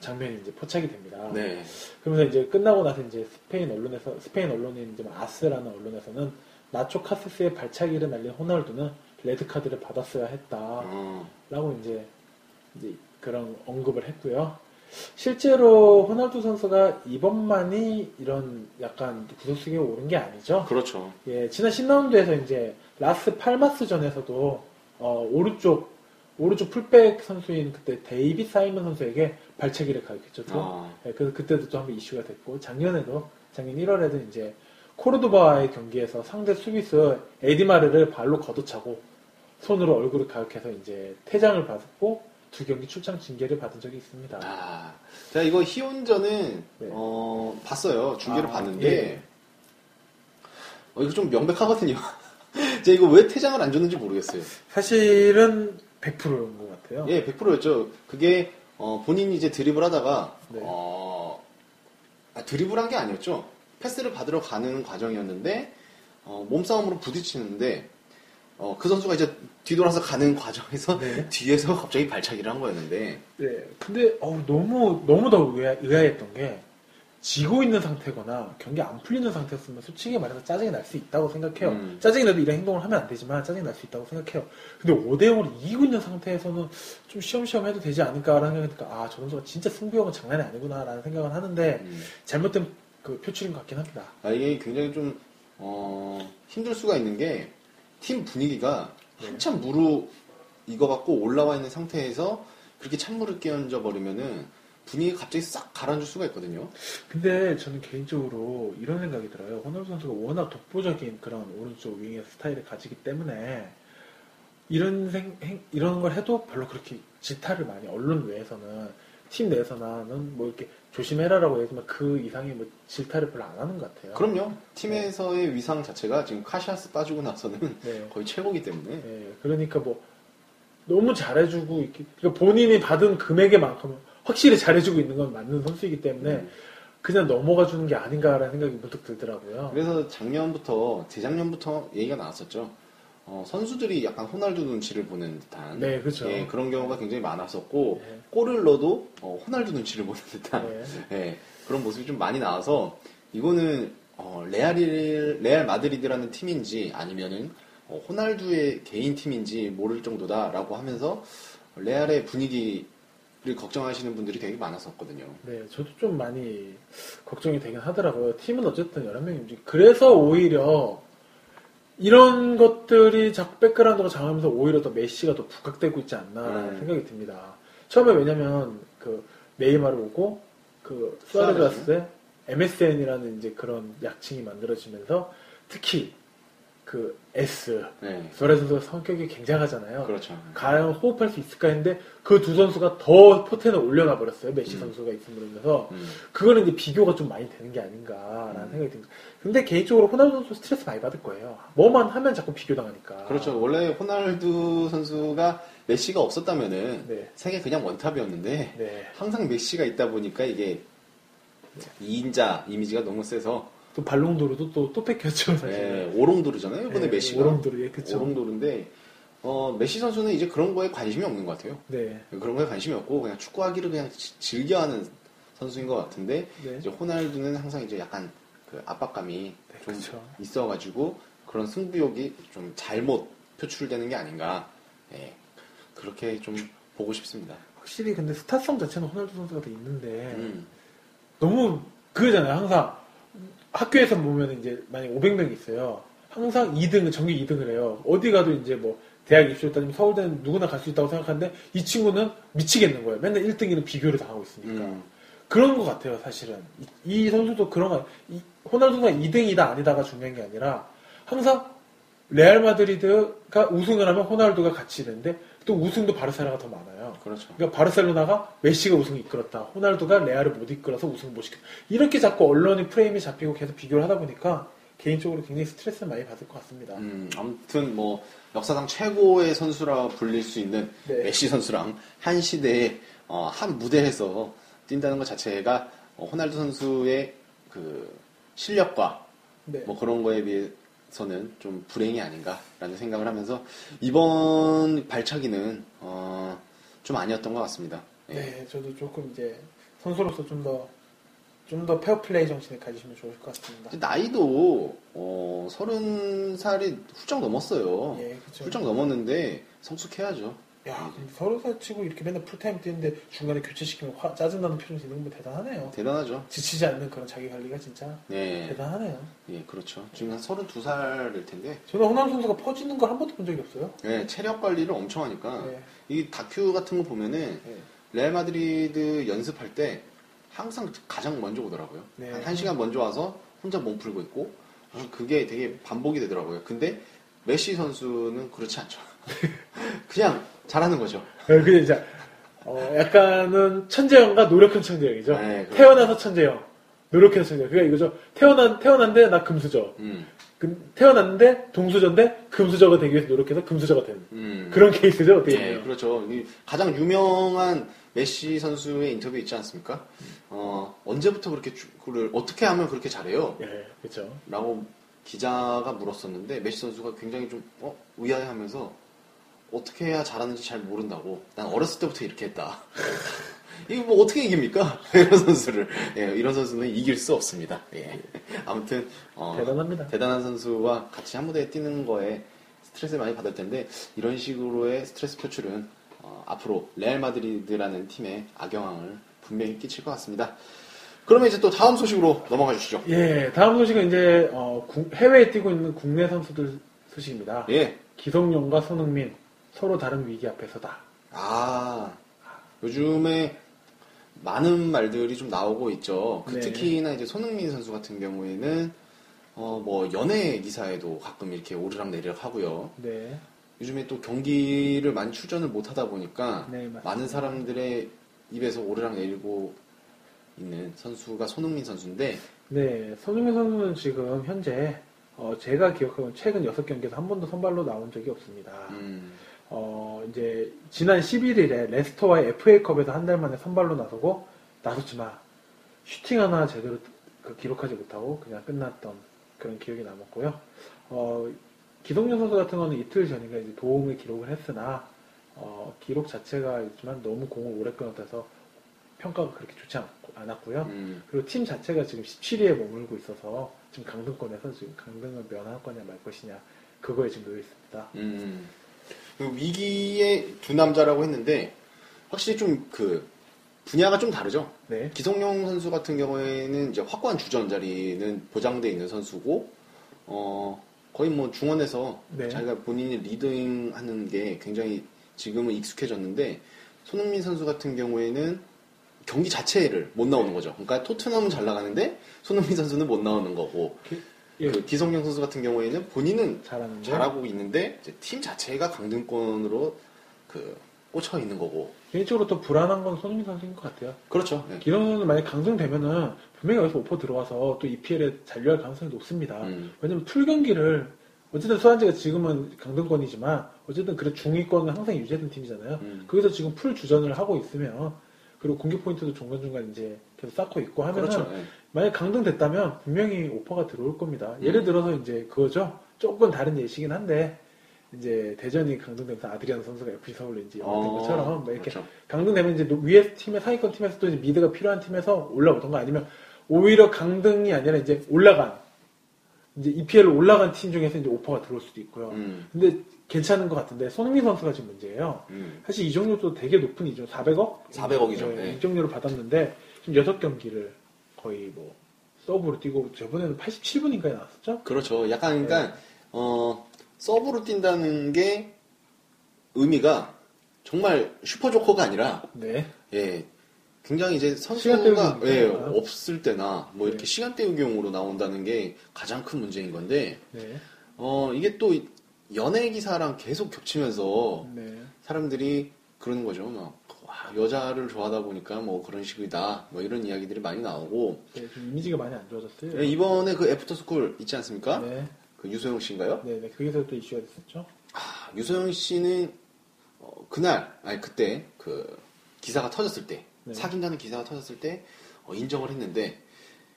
장면이 이제 포착이 됩니다. 네, 그러면서 이제 끝나고 나서 이제 스페인 언론에서 스페인 언론인 이제 뭐 아스라는 언론에서는 나초 카세스의 발차기를 날린 호날두는 레드 카드를 받았어야 했다라고 어, 이제 이제 그런 언급을 했고요. 실제로 호날두 선수가 이번만이 이런 약간 구설수에 오른 게 아니죠. 그렇죠. 예, 지난 10라운드에서 이제 라스 팔마스전에서도 어, 오른쪽 오른쪽 풀백 선수인 그때 데이비 사이먼 선수에게 발차기를 가격했죠. 또. 아, 예, 그래서 그때도 또 한번 이슈가 됐고 작년에도 작년 1월에도 이제 코르도바와의 경기에서 상대 수비수 에디마르를 발로 걷어차고 손으로 얼굴을 가격해서 이제 퇴장을 받고 두 경기 출장 징계를 받은 적이 있습니다. 아, 제가 이거 히혼전은 네. 어 봤어요. 중계를 아, 봤는데 예. 어, 이거 좀 명백하거든요. 제가 이거 왜 퇴장을 안 줬는지 모르겠어요. 사실은 100%인 것 같아요. 예, 100%였죠. 그게 어, 본인이 이제 드리블 하다가 네. 어, 아, 드리블 한게 아니었죠. 패스를 받으러 가는 과정이었는데 어, 몸싸움으로 부딪히는데 어, 그 선수가 이제 뒤돌아서 가는 과정에서 네. 뒤에서 갑자기 발차기를 한 거였는데 네, 근데 어우, 너무 너무 더 의아, 의아했던 게 지고 있는 상태거나 경기 안 풀리는 상태였으면 솔직히 말해서 짜증이 날 수 있다고 생각해요. 음. 짜증이 나도 이런 행동을 하면 안 되지만 짜증이 날 수 있다고 생각해요. 근데 5대 0으로 이기고 있는 상태에서는 좀 시험시험 해도 되지 않을까라는 생각이 드니까 아, 저 선수가 진짜 승부욕은 장난이 아니구나라는 생각을 하는데 음, 잘못된 그 표출인 것 같긴 합니다. 아, 이게 굉장히 좀 어, 힘들 수가 있는 게 팀 분위기가 네. 한참 무르 익어갖고 올라와 있는 상태에서 그렇게 찬물을 끼얹어 버리면은 분위기가 갑자기 싹 가라앉을 수가 있거든요. 근데 저는 개인적으로 이런 생각이 들어요. 호날두 선수가 워낙 독보적인 그런 오른쪽 윙의 스타일을 가지기 때문에 이런 생, 행- 이런 걸 해도 별로 그렇게 질타를 많이 언론 외에서는 팀 내에서는 뭐 이렇게 조심해라라고 얘기하지만 그 이상의 뭐 질타를 별로 안 하는 것 같아요. 그럼요. 팀에서의 위상 자체가 지금 카시아스 빠지고 나서는 네. 거의 최고기 때문에 예, 그러니까 뭐 너무 잘해주고 이렇게 그러니까 본인이 받은 금액에만큼 확실히 잘해주고 있는 건 맞는 선수이기 때문에 음. 그냥 넘어가 주는 게 아닌가라는 생각이 문득 들더라고요. 그래서 작년부터 재작년부터 얘기가 나왔었죠. 어, 선수들이 약간 호날두 눈치를 보는 듯한 네, 그렇죠. 예, 그런 경우가 굉장히 많았었고 네. 골을 넣어도 어, 호날두 눈치를 보는 듯한 네. 예, 그런 모습이 좀 많이 나와서 이거는 어, 레알이 레알 마드리드라는 팀인지 아니면은 어, 호날두의 개인 팀인지 모를 정도다라고 하면서 레알의 분위기를 걱정하시는 분들이 되게 많았었거든요. 네, 저도 좀 많이 걱정이 되긴 하더라고요. 팀은 어쨌든 11명이 움직이 그래서 오히려 이런 것들이 자꾸 백그라운드가 장하면서 오히려 더 메시가 더 부각되고 있지 않나라는 음. 생각이 듭니다. 처음에 왜냐면 그 네이마르 오고 그때 MSN이라는 이제 그런 약칭이 만들어지면서 특히 그 S 네. 선수가 성격이 굉장하잖아요. 그렇죠. 과연 호흡할 수 있을까 했는데 그 두 선수가 더 포텐을 올려놔 버렸어요. 메시 음. 선수가 있음으로 인해서 음. 그거는 이제 비교가 좀 많이 되는 게 아닌가라는 음. 생각이 듭니다. 근데 개인적으로 호날두 선수 스트레스 많이 받을 거예요. 뭐만 하면 자꾸 비교당하니까. 그렇죠. 원래 호날두 선수가 메시가 없었다면은 네. 세계 그냥 원탑이었는데 네. 항상 메시가 있다 보니까 이게 2인자 이미지가 너무 세서 또 발롱도르도 또, 또 뺏겼죠, 사실. 예, 오롱도르잖아요. 이번에 네, 메시가. 오롱도르, 예, 그쵸. 오롱도르인데 어, 메시 선수는 이제 그런 거에 관심이 없는 것 같아요. 네. 그런 거에 관심이 없고 그냥 축구하기를 그냥 지- 즐겨하는 선수인 것 같은데 네. 이제 호날두는 항상 이제 약간 그 압박감이 네, 좀 그쵸. 있어가지고 그런 승부욕이 좀 잘못 표출되는 게 아닌가 예, 그렇게 좀 보고 싶습니다. 확실히 근데 스타성 자체는 호날두 선수가 더 있는데 음, 너무 그거잖아요. 항상 학교에서 보면 이제 만약 500명 있어요. 항상 2등, 정기 2등을 해요. 어디 가도 이제 뭐 대학 입시를 따지면 서울대는 누구나 갈 수 있다고 생각하는데 이 친구는 미치겠는 거예요. 맨날 1등이는 비교를 당하고 있으니까. 음, 그런 것 같아요, 사실은. 이, 이 선수도 그런 거, 이, 호날두가 2등이다 아니다가 중요한 게 아니라 항상 레알 마드리드가 우승을 하면 호날두가 같이 되는데 또 우승도 바르셀로나가 더 많아요. 그렇죠. 그러니까 바르셀로나가 메시가 우승 이끌었다. 호날두가 레알을 못 이끌어서 우승 못 시켰다. 이렇게 자꾸 언론의 프레임이 잡히고 계속 비교를 하다 보니까 개인적으로 굉장히 스트레스를 많이 받을 것 같습니다. 음, 아무튼 뭐 역사상 최고의 선수라 불릴 수 있는 네. 메시 선수랑 한 시대에 어, 한 무대에서 뛴다는 것 자체가 어, 호날두 선수의 그 실력과 네. 뭐 그런 거에 비해 서는 좀 불행이 아닌가라는 생각을 하면서 이번 발차기는 어, 좀 아니었던 것 같습니다. 예. 네, 저도 조금 이제 선수로서 좀 더, 좀더 페어플레이 정신을 가지시면 좋을 것 같습니다. 나이도 어, 서른 살이 훌쩍 넘었어요. 예, 그쵸. 훌쩍 넘었는데 성숙해야죠. 야, 근데 서른 살 치고 이렇게 맨날 풀타임 뛰는데 중간에 교체시키면 화, 짜증나는 표정 짓는 거 대단하네요. 대단하죠. 지치지 않는 그런 자기 관리가 진짜 네, 대단하네요. 예, 그렇죠. 지금 한 32살일 텐데, 저는 호날두 선수가 퍼지는 걸 한 번도 본 적이 없어요. 예, 체력 관리를 엄청 하니까, 네. 이 다큐 같은 거 보면은, 네. 레알 마드리드 연습할 때 항상 가장 먼저 오더라고요. 네. 한 1시간 먼저 와서 혼자 몸 풀고 있고, 아, 그게 되게 반복이 되더라고요. 근데 메시 선수는 그렇지 않죠. 그냥 잘하는 거죠. 네, 근데 이제 어, 약간은 천재형과 노력한 천재형이죠. 네, 그렇죠. 태어나서 천재형, 노력해서 천재형. 그러니까 이거죠. 태어난 태어난데 나 금수저. 음, 금- 태어났는데 동수저인데 금수저가 되기 위해서 노력해서 금수저가 되는 음. 그런 케이스죠. 어떻게 예, 보면. 그렇죠. 이 가장 유명한 메시 선수의 인터뷰 있지 않습니까? 어, 언제부터 그렇게 축구를, 어떻게 하면 그렇게 잘해요? 예, 그렇죠. 라고 기자가 물었었는데, 메시 선수가 굉장히 좀, 어, 의아해 하면서, 어떻게 해야 잘하는지 잘 모른다고. 난 어렸을 때부터 이렇게 했다. 이거 뭐 어떻게 이깁니까? 이런 선수를. 예, 이런 선수는 이길 수 없습니다. 예. 아무튼, 어, 대단합니다. 대단한 선수와 같이 한 무대에 뛰는 거에 스트레스를 많이 받을 텐데 이런 식으로의 스트레스 표출은 어, 앞으로 레알 마드리드라는 팀에 악영향을 분명히 끼칠 것 같습니다. 그러면 이제 또 다음 소식으로 넘어가 주시죠. 예, 다음 소식은 이제 어, 국- 해외에 뛰고 있는 국내 선수들 소식입니다. 예. 기성용과 손흥민 서로 다른 위기 앞에서다. 아, 요즘에 많은 말들이 좀 나오고 있죠. 그 네. 특히나 이제 손흥민 선수 같은 경우에는 어, 뭐 연예 기사에도 가끔 이렇게 오르락 내리락 하고요. 네, 요즘에 또 경기를 많이 출전을 못 하다 보니까 네. 많은 사람들의 입에서 오르락 내리고 있는 선수가 손흥민 선수인데 네, 손흥민 선수는 지금 현재 어, 제가 기억하기로는 최근 6경기에서 한 번도 선발로 나온 적이 없습니다. 음, 어, 이제 지난 11일에 레스터와의 FA컵에서 한 달 만에 선발로 나서고 나섰지만 슈팅 하나 제대로 그 기록하지 못하고 그냥 끝났던 그런 기억이 남았고요. 어, 기동현 선수 같은 거는 이틀 전인가 이제 도움을 기록을 했으나 어, 기록 자체가 있지만 너무 공을 오래 끊어서 평가가 그렇게 좋지 않았고요. 음, 그리고 팀 자체가 지금 17위에 머물고 있어서 지금 강등권에서 지금 강등을 면할 거냐 말 것이냐 그거에 지금 놓여 있습니다. 음. 그 위기의 두 남자라고 했는데 확실히 좀 그 분야가 좀 다르죠. 네. 기성용 선수 같은 경우에는 이제 확고한 주전 자리는 보장돼 있는 선수고 어 거의 뭐 중원에서 네. 자기가 본인이 리딩하는 게 굉장히 지금은 익숙해졌는데 손흥민 선수 같은 경우에는 경기 자체를 못 나오는 거죠. 그러니까 토트넘은 잘 나가는데 손흥민 선수는 못 나오는 거고 예, 그 기성용 선수 같은 경우에는 본인은 잘하는데 잘하고 있는데 이제 팀 자체가 강등권으로 그 꽂혀 있는 거고. 개인적으로 또 불안한 건 손흥민 선수인 것 같아요. 그렇죠. 예. 기성용은 만약 강등되면은 분명히 여기서 오퍼 들어와서 또 EPL에 잔류할 가능성이 높습니다. 음. 왜냐면 풀 경기를 어쨌든 스완지가 지금은 강등권이지만 어쨌든 그래 중위권은 항상 유지했던 팀이잖아요. 음. 거기서 지금 풀 주전을 하고 있으면 그리고 공격 포인트도 중간중간 이제 계속 쌓고 있고 하면은 그렇죠. 예. 만약 강등됐다면 분명히 오퍼가 들어올 겁니다. 음. 예를 들어서 이제 그거죠. 조금 다른 예시긴 한데 이제 대전이 강등되면서 아드리아노 선수가 FC 서울로 이제 어, 것처럼 뭐 이렇게 그렇죠. 강등되면 이제 노- 위에 팀의 상위권 팀에서 또 이제 미드가 필요한 팀에서 올라오던가 아니면 오히려 강등이 아니라 이제 올라간 이제 EPL 올라간 팀 중에서 이제 오퍼가 들어올 수도 있고요. 음. 근데 괜찮은 것 같은데 손흥민 선수가 지금 문제예요. 음. 사실 이적료도 되게 높은 이적 400억? 400억 이죠. 네. 이적료를 받았는데 지금 6 경기를 거의 뭐 서브로 뛰고 저번에는 87분인가에 나왔었죠? 그렇죠. 약간 그러니까 어, 서브로 뛴다는 게 의미가 정말 슈퍼 조커가 아니라 네. 예. 굉장히 이제 선수가 예. 없을 때나 뭐 이렇게 네. 시간 때우기용으로 나온다는 게 가장 큰 문제인 건데 네. 어 이게 또 연예 기사랑 계속 겹치면서 네. 사람들이 그러는 거죠. 막 와, 여자를 좋아하다 보니까 뭐 그런 식이다. 뭐 이런 이야기들이 많이 나오고 네, 좀 이미지가 많이 안 좋아졌어요. 예, 이번에 그 애프터 스쿨 있지 않습니까? 네. 그 유소영 씨인가요? 네, 네. 거기서 또 이슈가 됐었죠. 아, 유소영 씨는 어, 그날 아니 그때 그 기사가 터졌을 때 네. 사귄다는 기사가 터졌을 때 어, 인정을 했는데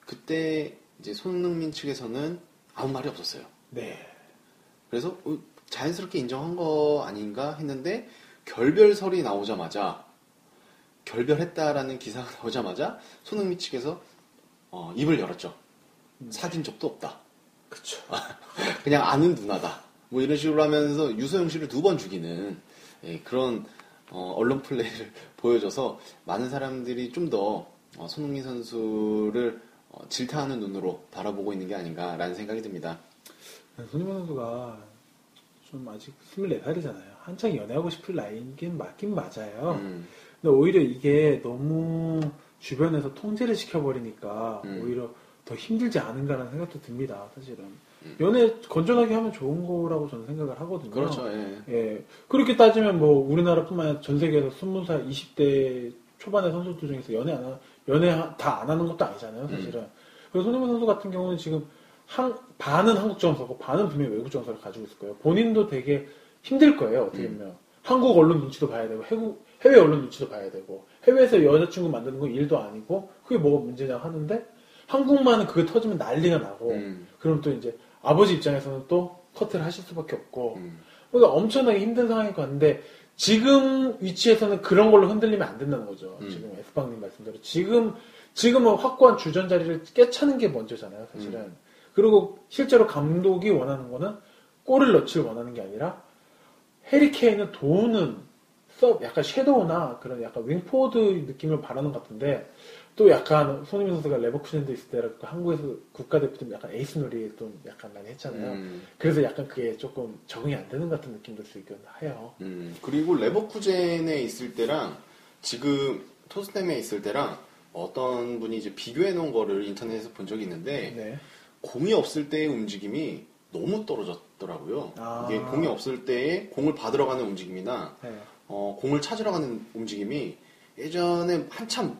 그때 이제 손흥민 측에서는 아무 말이 없었어요. 네. 그래서 어, 자연스럽게 인정한 거 아닌가 했는데 결별설이 나오자마자 결별했다라는 기사가 나오자마자 손흥민 측에서 어, 입을 열었죠. 사귄 적도 없다. 그쵸. 그냥 아는 누나다. 뭐 이런 식으로 하면서 유소영 씨를 두 번 죽이는 예, 그런 어, 언론 플레이를 보여줘서 많은 사람들이 좀더 어, 손흥민 선수를 어, 질타하는 눈으로 바라보고 있는 게 아닌가라는 생각이 듭니다. 손흥민 선수가 좀 아직 24살이잖아요. 한창 연애하고 싶을 나이긴 맞긴 맞아요. 음, 근데 오히려 이게 너무 주변에서 통제를 시켜버리니까 음. 오히려 더 힘들지 않은가라는 생각도 듭니다. 사실은 음. 연애 건전하게 하면 좋은 거라고 저는 생각을 하거든요. 그렇죠. 예. 예. 그렇게 따지면 뭐 우리나라뿐만 아니라 전 세계에서 20살, 20대 초반의 선수들 중에서 연애 안 하, 연애 다 안 하는 것도 아니잖아요, 사실은. 그래서 손흥민 선수 같은 경우는 지금 한, 반은 한국 정서고 반은 분명히 외국 정서를 가지고 있을 거예요. 본인도 되게 힘들 거예요, 어떻게 보면. 한국 언론 눈치도 봐야 되고, 해외, 해외 언론 눈치도 봐야 되고, 해외에서 여자친구 만드는 건 일도 아니고, 그게 뭐가 문제냐 하는데, 한국만은 그게 터지면 난리가 나고, 음, 그럼 또 이제 아버지 입장에서는 또 커트를 하실 수밖에 없고, 음, 그러니까 엄청나게 힘든 상황일 것 같은데 지금 위치에서는 그런 걸로 흔들리면 안 된다는 거죠. 음. 지금 에스방님 말씀대로 지금 지금은 확고한 주전 자리를 깨차는 게 먼저잖아요, 사실은. 음. 그리고 실제로 감독이 원하는 거는 골을 넣지를 원하는 게 아니라 해리 케인은 도우는 서 약간 섀도우나 그런 약간 윙포드 느낌을 바라는 것 같은데 또 약간 손흥민 선수가 레버쿠젠도 있을 그 한국에서 국가대표팀 약간 에이스 놀이 좀 약간 많이 했잖아요. 음, 그래서 약간 그게 조금 적응이 안 되는 것 같은 느낌도 들긴 해요. 음. 그리고 레버쿠젠에 있을 때랑 지금 토스템에 있을 때랑 어떤 분이 이제 비교해 놓은 거를 인터넷에서 본 적이 있는데 네. 공이 없을 때의 움직임이 너무 떨어졌더라고요. 아. 이게 공이 없을 때에 공을 받으러 가는 움직임이나 네. 어, 공을 찾으러 가는 움직임이 예전에 한참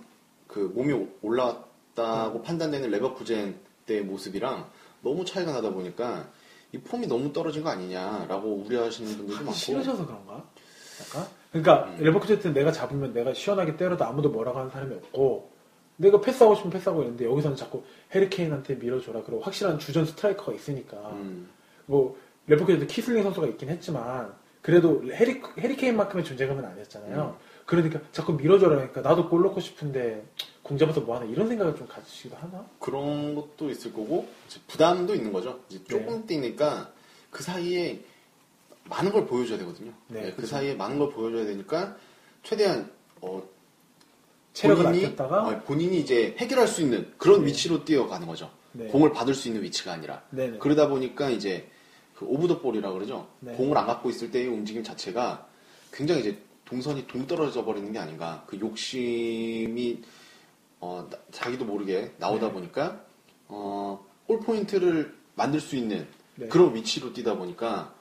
그 몸이 음. 올라왔다고 판단되는 레버쿠젠 때의 모습이랑 너무 차이가 나다 보니까 이 폼이 너무 떨어진 거 아니냐라고 우려하시는 분들도 하기 많고 싫으셔서 그런가? 약간? 그러니까 음. 레버쿠젠은 내가 잡으면 내가 시원하게 때려도 아무도 뭐라고 하는 사람이 없고 내가 패스하고 싶으면 패스하고 있는데 여기서는 자꾸 해리케인한테 밀어줘라 그리고 확실한 주전 스트라이커가 있으니까 음, 뭐 레버쿠젠도 키슬링 선수가 있긴 했지만 그래도 해리, 해리케인만큼의 존재감은 아니었잖아요. 음. 그러니까 자꾸 밀어줘라 하니까 나도 골 넣고 싶은데 공 잡아서 뭐하나 이런 생각을 좀 가지시기도 하나? 그런 것도 있을 거고 부담도 있는 거죠. 이제 조금 네. 뛰니까 그 사이에 많은 걸 보여줘야 되거든요. 네, 네, 그 그죠. 사이에 많은 걸 보여줘야 되니까 최대한 어, 체력을 본인이, 아꼈다가 어, 본인이 이제 해결할 수 있는 그런 네. 위치로 뛰어가는 거죠. 네. 공을 받을 수 있는 위치가 아니라. 그러다 보니까 이제 그 off the ball이라 그러죠. 네. 공을 안 갖고 있을 때의 움직임 자체가 굉장히 이제 동선이 동떨어져 버리는 게 아닌가. 그 욕심이 어, 나- 자기도 모르게 나오다 네. 보니까 어, 골 포인트를 만들 수 있는 네. 그런 위치로 뛰다 보니까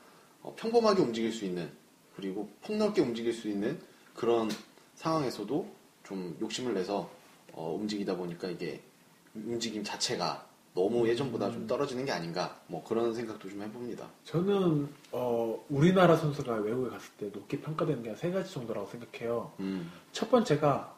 어, 평범하게 움직일 수 있는 그리고 폭넓게 움직일 수 있는 그런 상황에서도 좀 욕심을 내서 어, 움직이다 보니까 이게 움직임 자체가 너무 예전보다 좀 떨어지는 게 아닌가 뭐 그런 생각도 좀 해봅니다. 저는 어, 우리나라 선수가 외국에 갔을 때 높게 평가되는 게 한 세 가지 정도라고 생각해요. 음, 첫 번째가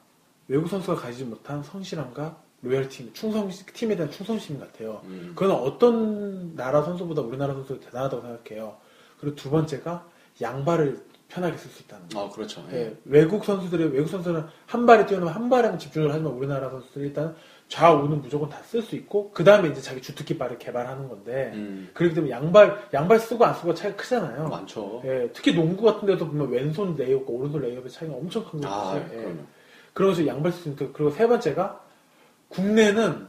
외국 선수가 가지지 못한 성실함과 loyalty, 충성 팀에 대한 충성심 같아요. 음. 그건 어떤 나라 선수보다 우리나라 선수가 대단하다고 생각해요. 그리고 두 번째가 양발을 편하게 쓸 수 있다는 거. 아 그렇죠. 예. 예, 외국 선수들이 외국 선수는 한 발에 뛰어나면 한 발에만 집중을 하지만 우리나라 선수들이 일단 좌우는 무조건 다 쓸 수 있고 그 다음에 이제 자기 주특기 발을 개발하는 건데 음, 그렇기 때문에 양발 양발 쓰고 안 쓰고 차이가 크잖아요. 많죠. 예, 특히 농구 같은 데도 보면 왼손 레이업과 오른손 레이업의 차이가 엄청 큰 거죠. 아, 예. 것이 양발 쓸수 있는 그리고 세 번째가 국내는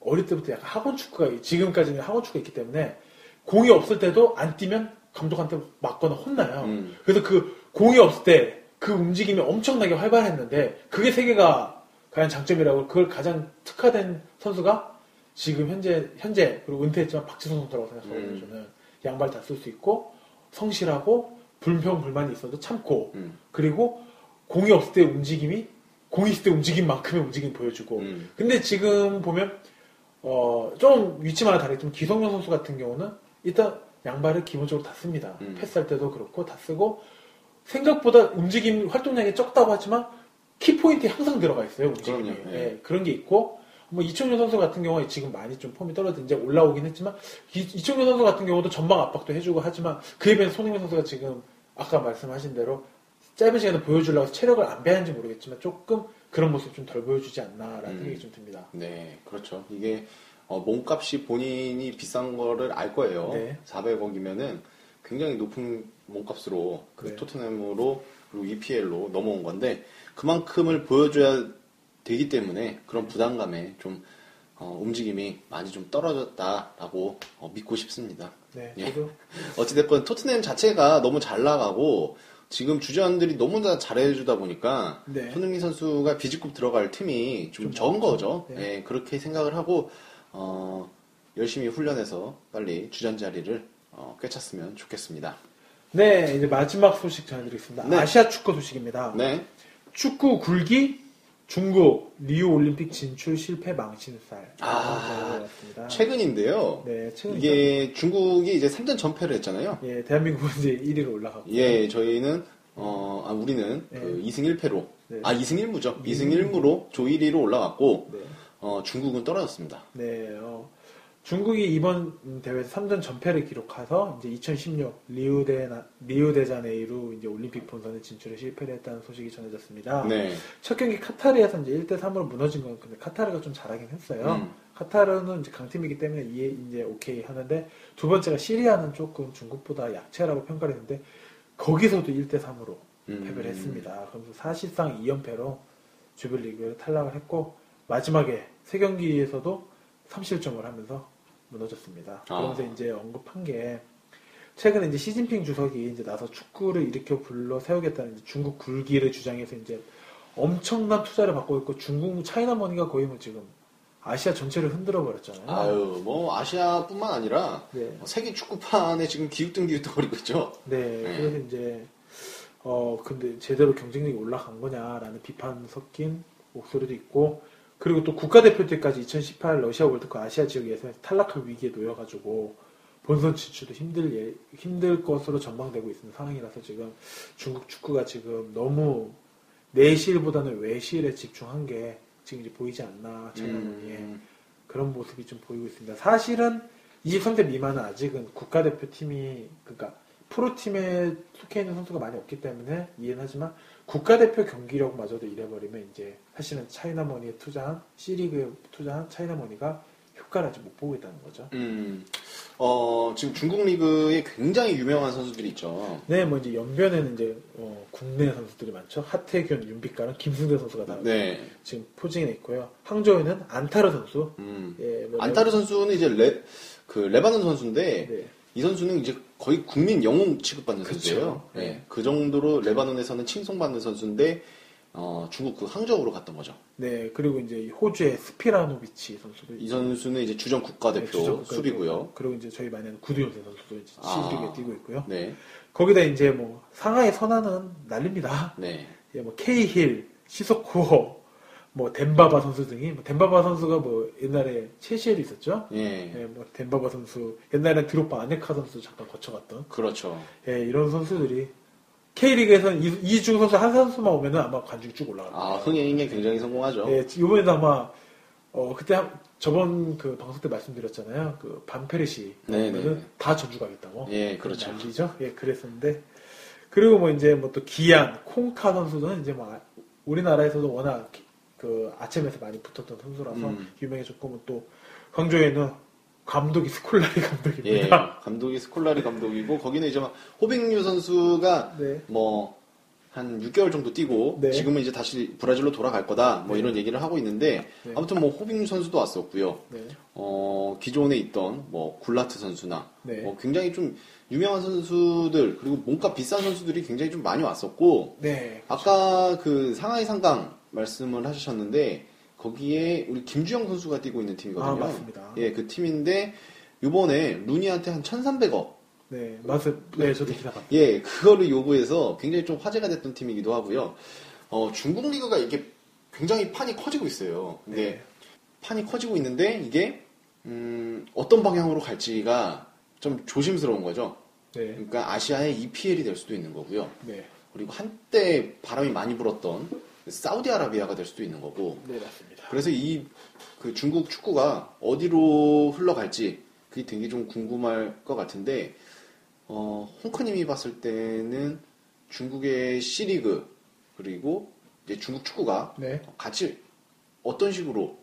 어릴 때부터 약간 학원 축구가 지금까지는 학원 축구가 있기 때문에 공이 없을 때도 안 뛰면 감독한테 맞거나 혼나요. 음. 그래서 그 공이 없을 때 그 움직임이 엄청나게 활발했는데 그게 세계가 과연 장점이라고 그걸 가장 특화된 선수가 지금 현재 현재 그리고 은퇴했지만 박지성 선수라고 생각하거든요. 음. 저는 양발 다 쓸 수 있고 성실하고 불평 불만이 있어도 참고 음, 그리고 공이 없을 때 움직임이 공이 있을 때 움직임만큼의 움직임 보여주고 음. 근데 지금 보면 어, 좀 위치마다 다르겠지만 기성용 선수 같은 경우는 일단 양발을 기본적으로 다 씁니다. 음. 패스할 때도 그렇고 다 쓰고 생각보다 움직임 활동량이 적다고 하지만 키포인트에 항상 들어가 있어요. 움직임이. 그럼요, 예. 예, 그런 게 있고 뭐 이청용 선수 같은 경우에 지금 많이 좀 폼이 떨어져 이제 올라오긴 했지만 이, 이청용 선수 같은 경우도 전방 압박도 해주고 하지만 그에 비해 손흥민 선수가 지금 아까 말씀하신 대로 짧은 시간에 보여주려고 체력을 안 배하는지 모르겠지만 조금 그런 모습 좀 덜 보여주지 않나라는 음. 생각이 좀 듭니다. 네, 그렇죠. 이게 어, 몸값이 본인이 비싼 거를 알 거예요. 네. 400억이면은 굉장히 높은 몸값으로 그 네. 토트넘으로 그리고 EPL로 넘어온 건데 그만큼을 보여줘야 되기 때문에 그런 부담감에 좀 어, 움직임이 많이 좀 떨어졌다라고 어, 믿고 싶습니다. 네, 예. 어찌됐건 토트넘 자체가 너무 잘 나가고 지금 주전들이 너무 다 잘해주다 보니까 네. 손흥민 선수가 비집급 들어갈 틈이 좀, 좀 적은. 거죠. 네. 예, 그렇게 생각을 하고 어, 열심히 훈련해서 빨리 주전 자리를 어, 꿰찼으면 좋겠습니다. 네 이제 마지막 소식 전해드리겠습니다. 네. 아시아 축구 소식입니다. 네, 축구 굴기 중국 리우 올림픽 진출 실패 망신살. 아, 최근인데요. 네, 최근 이게 중국이 이제 3전 전패를 했잖아요. 예, 대한민국은 이제 1위로 올라가고. 예, 저희는 어, 아, 우리는 네. 그 2승 1패로 네. 아 2승 1무죠. 2승 음. 1무로 조 1위로 올라갔고 네. 어, 중국은 떨어졌습니다. 네, 어, 중국이 이번 대회에서 3전 전패를 기록해서 이제 2016 리우데 리우데자네이루 이제 올림픽 본선에 진출에 실패를 했다는 소식이 전해졌습니다. 네. 첫 경기 카타르에서 이제 1대 3으로 무너진 건 근데 카타르가 좀 잘하긴 했어요. 음. 카타르는 이제 강팀이기 때문에 이해 이제 오케이 하는데 두 번째가 시리아는 조금 중국보다 약체라고 평가를 했는데 거기서도 1대 3으로 음. 패배를 했습니다. 그러면서 사실상 2연패로 주별리그를 탈락을 했고 마지막에 세 경기에서도 3실점을 하면서 무너졌습니다. 아. 그러면서 이제 언급한 게 최근에 이제 시진핑 주석이 이제 나서 축구를 일으켜 불러 세우겠다는 중국 굴기를 주장해서 이제 엄청난 투자를 받고 있고 중국 China money가 거의 뭐 지금 아시아 전체를 흔들어 버렸잖아요. 아유, 뭐 아시아뿐만 아니라 네. 뭐 세계 축구판에 지금 기웃기웃거리고 있죠. 네, 네. 그래서 이제 어 근데 제대로 경쟁력이 올라간 거냐라는 비판 섞인 목소리도 있고 그리고 또 국가대표 팀까지 2018 러시아 월드컵 아시아 지역 예선에서 탈락할 위기에 놓여가지고 본선 진출도 힘들 예, 힘들 것으로 전망되고 있는 상황이라서 지금 중국 축구가 지금 너무 내실보다는 외실에 집중한 게 지금 이제 보이지 않나 음, 그런 모습이 좀 보이고 있습니다. 사실은 23세 미만은 아직은 국가대표 팀이 그러니까 프로팀에 속해 있는 선수가 많이 없기 때문에 이해는 하지만 국가대표 경기력마저도 잃어버리면 이제 사실은 차이나머니에 투자한 C리그에 투자한 차이나머니가 효과를 아직 못 보고 있다는 거죠. 음, 어, 지금 중국 리그에 굉장히 유명한 선수들이 있죠. 네, 뭐 이제 연변에는 이제 어, 국내 선수들이 많죠. 하태균, 윤빛가랑 김승대 선수가 다 네. 지금 포진해 있고요. 항저우에는 안타르 선수. 음. 예, 뭐 안타르 선수는 이제 레, 그 레바논 선수인데 네. 이 선수는 이제 거의 국민 영웅 취급받는 그쵸. 선수예요. 네. 네. 그 정도로 레바논에서는 칭송받는 선수인데 어, 중국 그 항저우로 갔던 거죠. 네, 그리고 이제 호주의 스피라노비치 선수도 이 선수는 이제 주전 국가대표 네, 주전 국가대표. 수비고요. 그리고 이제 저희 많이 아는 구두현세 선수도 이제 아. C리그에 뛰고 있고요. 네, 거기다 이제 뭐 상하이 선화는 난립니다. 네, 예, 뭐 케이힐, 시소코, 뭐 덴바바 선수 등이 뭐 덴바바 선수가 뭐 옛날에 첼시에도 있었죠. 예, 예, 뭐 덴바바 선수 옛날에 드롭바 아네카 선수 잠깐 거쳐갔던 그렇죠. 예, 이런 선수들이 K리그에서는 이- 이중 선수 한 선수만 오면은 아마 관중이 쭉 올라갑니다. 아, 흥행에 굉장히 성공하죠. 예, 이번에도 아마 어 그때 한- 저번 그 방송 때 말씀드렸잖아요. 그 반페르시 네, 오면은 네. 다 전주 가겠다고. 예, 그렇죠. 난리죠. 예, 그랬었는데 그리고 뭐 이제 뭐 또 기안, 콩카 선수는 이제 뭐 아- 우리나라에서도 워낙 기- 그 아침에서 많이 붙었던 선수라서 음. 유명해졌고 뭐또 광주에는 감독이 스콜라리 예, 감독입니다. 감독이 스콜라리 감독이고 거기는 이제 막 호빙류 선수가 네. 뭐 한 6개월 정도 뛰고 네. 지금은 이제 다시 브라질로 돌아갈 거다 뭐 네. 이런 얘기를 하고 있는데 네. 아무튼 뭐 호빙류 선수도 왔었고요. 네. 어, 기존에 있던 뭐 굴라트 선수나 네. 뭐 굉장히 좀 유명한 선수들 그리고 몸값 비싼 선수들이 굉장히 좀 많이 왔었고 네. 아까 그 상하이 상강 말씀을 하셨는데 거기에 우리 김주영 선수가 뛰고 있는 팀이거든요. 아, 맞습니다. 예, 그 팀인데 이번에 루니한테 한 1,300억 네. 맞아요. 네, 저도 기사 봤어요. 예, 그거를 요구해서 굉장히 좀 화제가 됐던 팀이기도 하고요. 어, 중국 리그가 이게 굉장히 판이 커지고 있어요. 근데 네. 판이 커지고 있는데 이게 음, 어떤 방향으로 갈지가 좀 조심스러운 거죠. 네. 그러니까 아시아의 EPL이 될 수도 있는 거고요. 네. 그리고 한때 바람이 많이 불었던 사우디아라비아가 될 수도 있는 거고. 네, 맞습니다. 그래서 이 그 중국 축구가 어디로 흘러갈지 그게 되게 좀 궁금할 것 같은데 어, 홍크님이 봤을 때는 중국의 C리그 그리고 이제 중국 축구가 네. 같이 어떤 식으로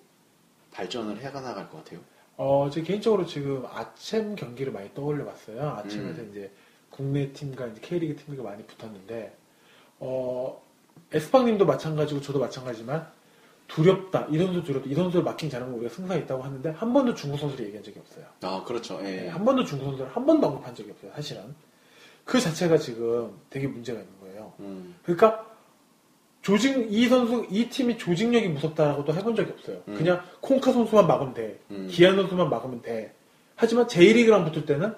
발전을 해가 나갈 것 같아요. 어, 제 개인적으로 지금 아침 경기를 많이 떠올려 봤어요. 아침에서 음. 이제 국내 팀과 이제 K리그 팀과 많이 붙었는데, 어, 에스팡님도 마찬가지고 저도 마찬가지지만 두렵다. 이 선수 두렵다. 이 선수를 마킹 잘하면 우리가 승산 있다고 하는데 한 번도 중국 선수를 얘기한 적이 없어요. 아 그렇죠. 예. 네, 한 번도 중국 선수를 한 번도 언급한 적이 없어요. 사실은. 그 자체가 지금 되게 문제가 있는 거예요. 음, 그러니까 조직 이 선수 이 팀이 조직력이 무섭다라고도 해본 적이 없어요. 음. 그냥 콩카 선수만 막으면 돼. 음. 기아 선수만 막으면 돼. 하지만 J리그랑 붙을 때는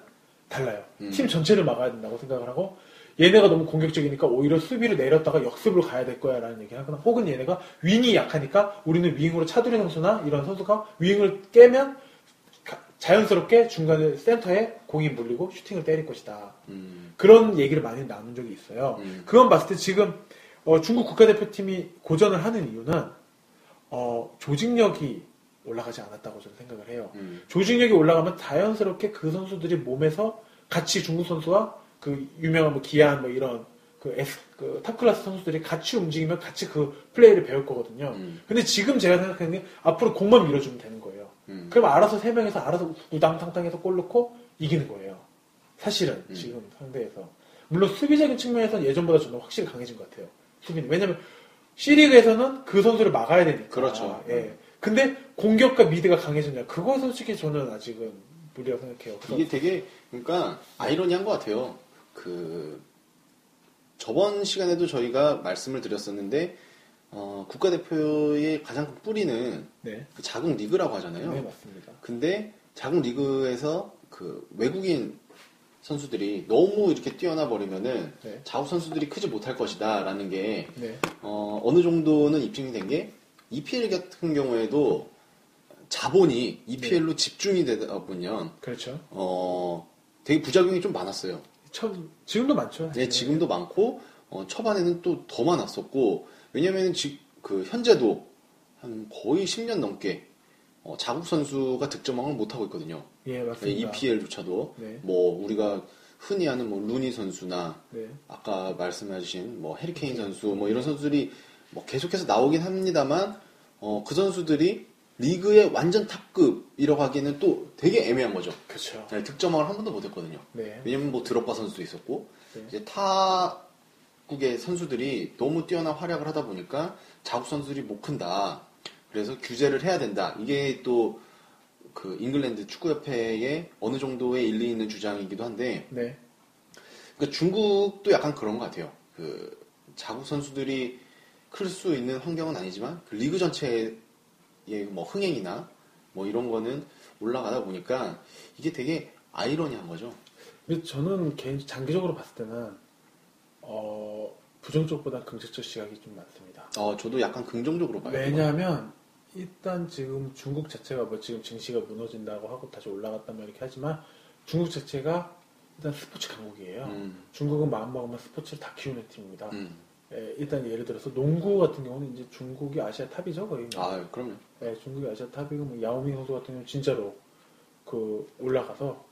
달라요. 음. 팀 전체를 막아야 된다고 생각을 하고 얘네가 너무 공격적이니까 오히려 수비를 내렸다가 역습으로 가야 될 거야 라는 얘기를 하거나 혹은 얘네가 윙이 약하니까 우리는 윙으로 차두리 선수나 이런 선수가 윙을 깨면 가- 자연스럽게 중간에 센터에 공이 몰리고 슈팅을 때릴 것이다. 음, 그런 얘기를 많이 나눈 적이 있어요. 음. 그건 봤을 때 지금 어, 중국 국가대표팀이 고전을 하는 이유는 어, 조직력이 올라가지 않았다고 저는 생각을 해요. 음, 조직력이 올라가면 자연스럽게 그 선수들이 몸에서 같이 중국 선수와 그 유명한 뭐 기안 뭐 이런 그 S 그 top class 선수들이 같이 움직이면 같이 그 플레이를 배울 거거든요. 음. 근데 지금 제가 생각하는 게 앞으로 공만 밀어주면 되는 거예요. 음. 그럼 알아서 세 명에서 알아서 우당탕탕해서 골 넣고 이기는 거예요. 사실은 음. 지금 상대에서 물론 수비적인 측면에서는 예전보다 좀 더 확실히 강해진 것 같아요. 수비는 왜냐면 C리그에서는 그 선수를 막아야 되니까. 그렇죠. 예. 근데 공격과 mid가 강해졌냐? 그거 솔직히 저는 아직은 무리라고 생각해요. 이게 되게 그러니까 아이러니한 것 같아요. 그 저번 시간에도 저희가 말씀을 드렸었는데 어, 국가대표의 가장 큰 뿌리는 네, 그 자국 리그라고 하잖아요. 네 맞습니다. 근데 자국 리그에서 그 외국인 선수들이 너무 이렇게 뛰어나 버리면은 네. 자국 선수들이 크지 못할 것이다라는 게 네, 어, 어느 정도는 입증이 된 게 EPL 같은 경우에도 자본이 EPL로 집중이 되다 보면 그렇죠. 어, 되게 부작용이 좀 많았어요. 참 지금도 많죠. 네, 사실은. 지금도 많고 어, 초반에는 또 더 많았었고 지, 그 현재도 한 거의 10년 넘게 어, 자국 선수가 득점왕을 못 하고 있거든요. 예 네, 맞습니다. EPL조차도 네. 뭐 우리가 흔히 아는 뭐 루니 선수나 네, 아까 말씀해주신 뭐 해리케인 선수 뭐 이런 선수들이 뭐 계속해서 나오긴 합니다만 어, 그 선수들이 리그의 완전 탑급이라고 하기에는 또 되게 애매한 거죠. 그렇죠. 네, 득점왕을 한 번도 못했거든요. 네, 왜냐면 뭐 드롭바 선수도 있었고 네. 이제 타국의 선수들이 너무 뛰어난 활약을 하다 보니까 자국 선수들이 못 큰다. 그래서 규제를 해야 된다. 이게 또 그 잉글랜드 축구협회에 어느 정도의 일리 있는 주장이기도 한데 네. 그러니까 중국도 약간 그런 것 같아요. 그 자국 선수들이 클 수 있는 환경은 아니지만 그 리그 전체 의뭐 흥행이나 뭐 이런 거는 올라가다 보니까 이게 되게 아이러니한 거죠. 근데 저는 개인 장기적으로 봤을 때는 어, 부정적보다 긍정적 시각이 좀 많습니다. 어, 저도 약간 긍정적으로 봐요. 왜냐하면 일단 지금 중국 자체가 뭐 지금 증시가 무너진다고 하고 다시 올라갔단 말 이렇게 하지만 중국 자체가 일단 스포츠 강국이에요. 음, 중국은 마음먹으면 스포츠를 다 키우는 팀입니다. 음. 예, 일단 예를 들어서 농구 같은 경우는 이제 중국이 아시아 탑이죠 거의. 뭐. 아, 그럼요. 예, 중국이 아시아 탑이고 뭐 야오밍 선수 같은 경우는 진짜로 그 올라가서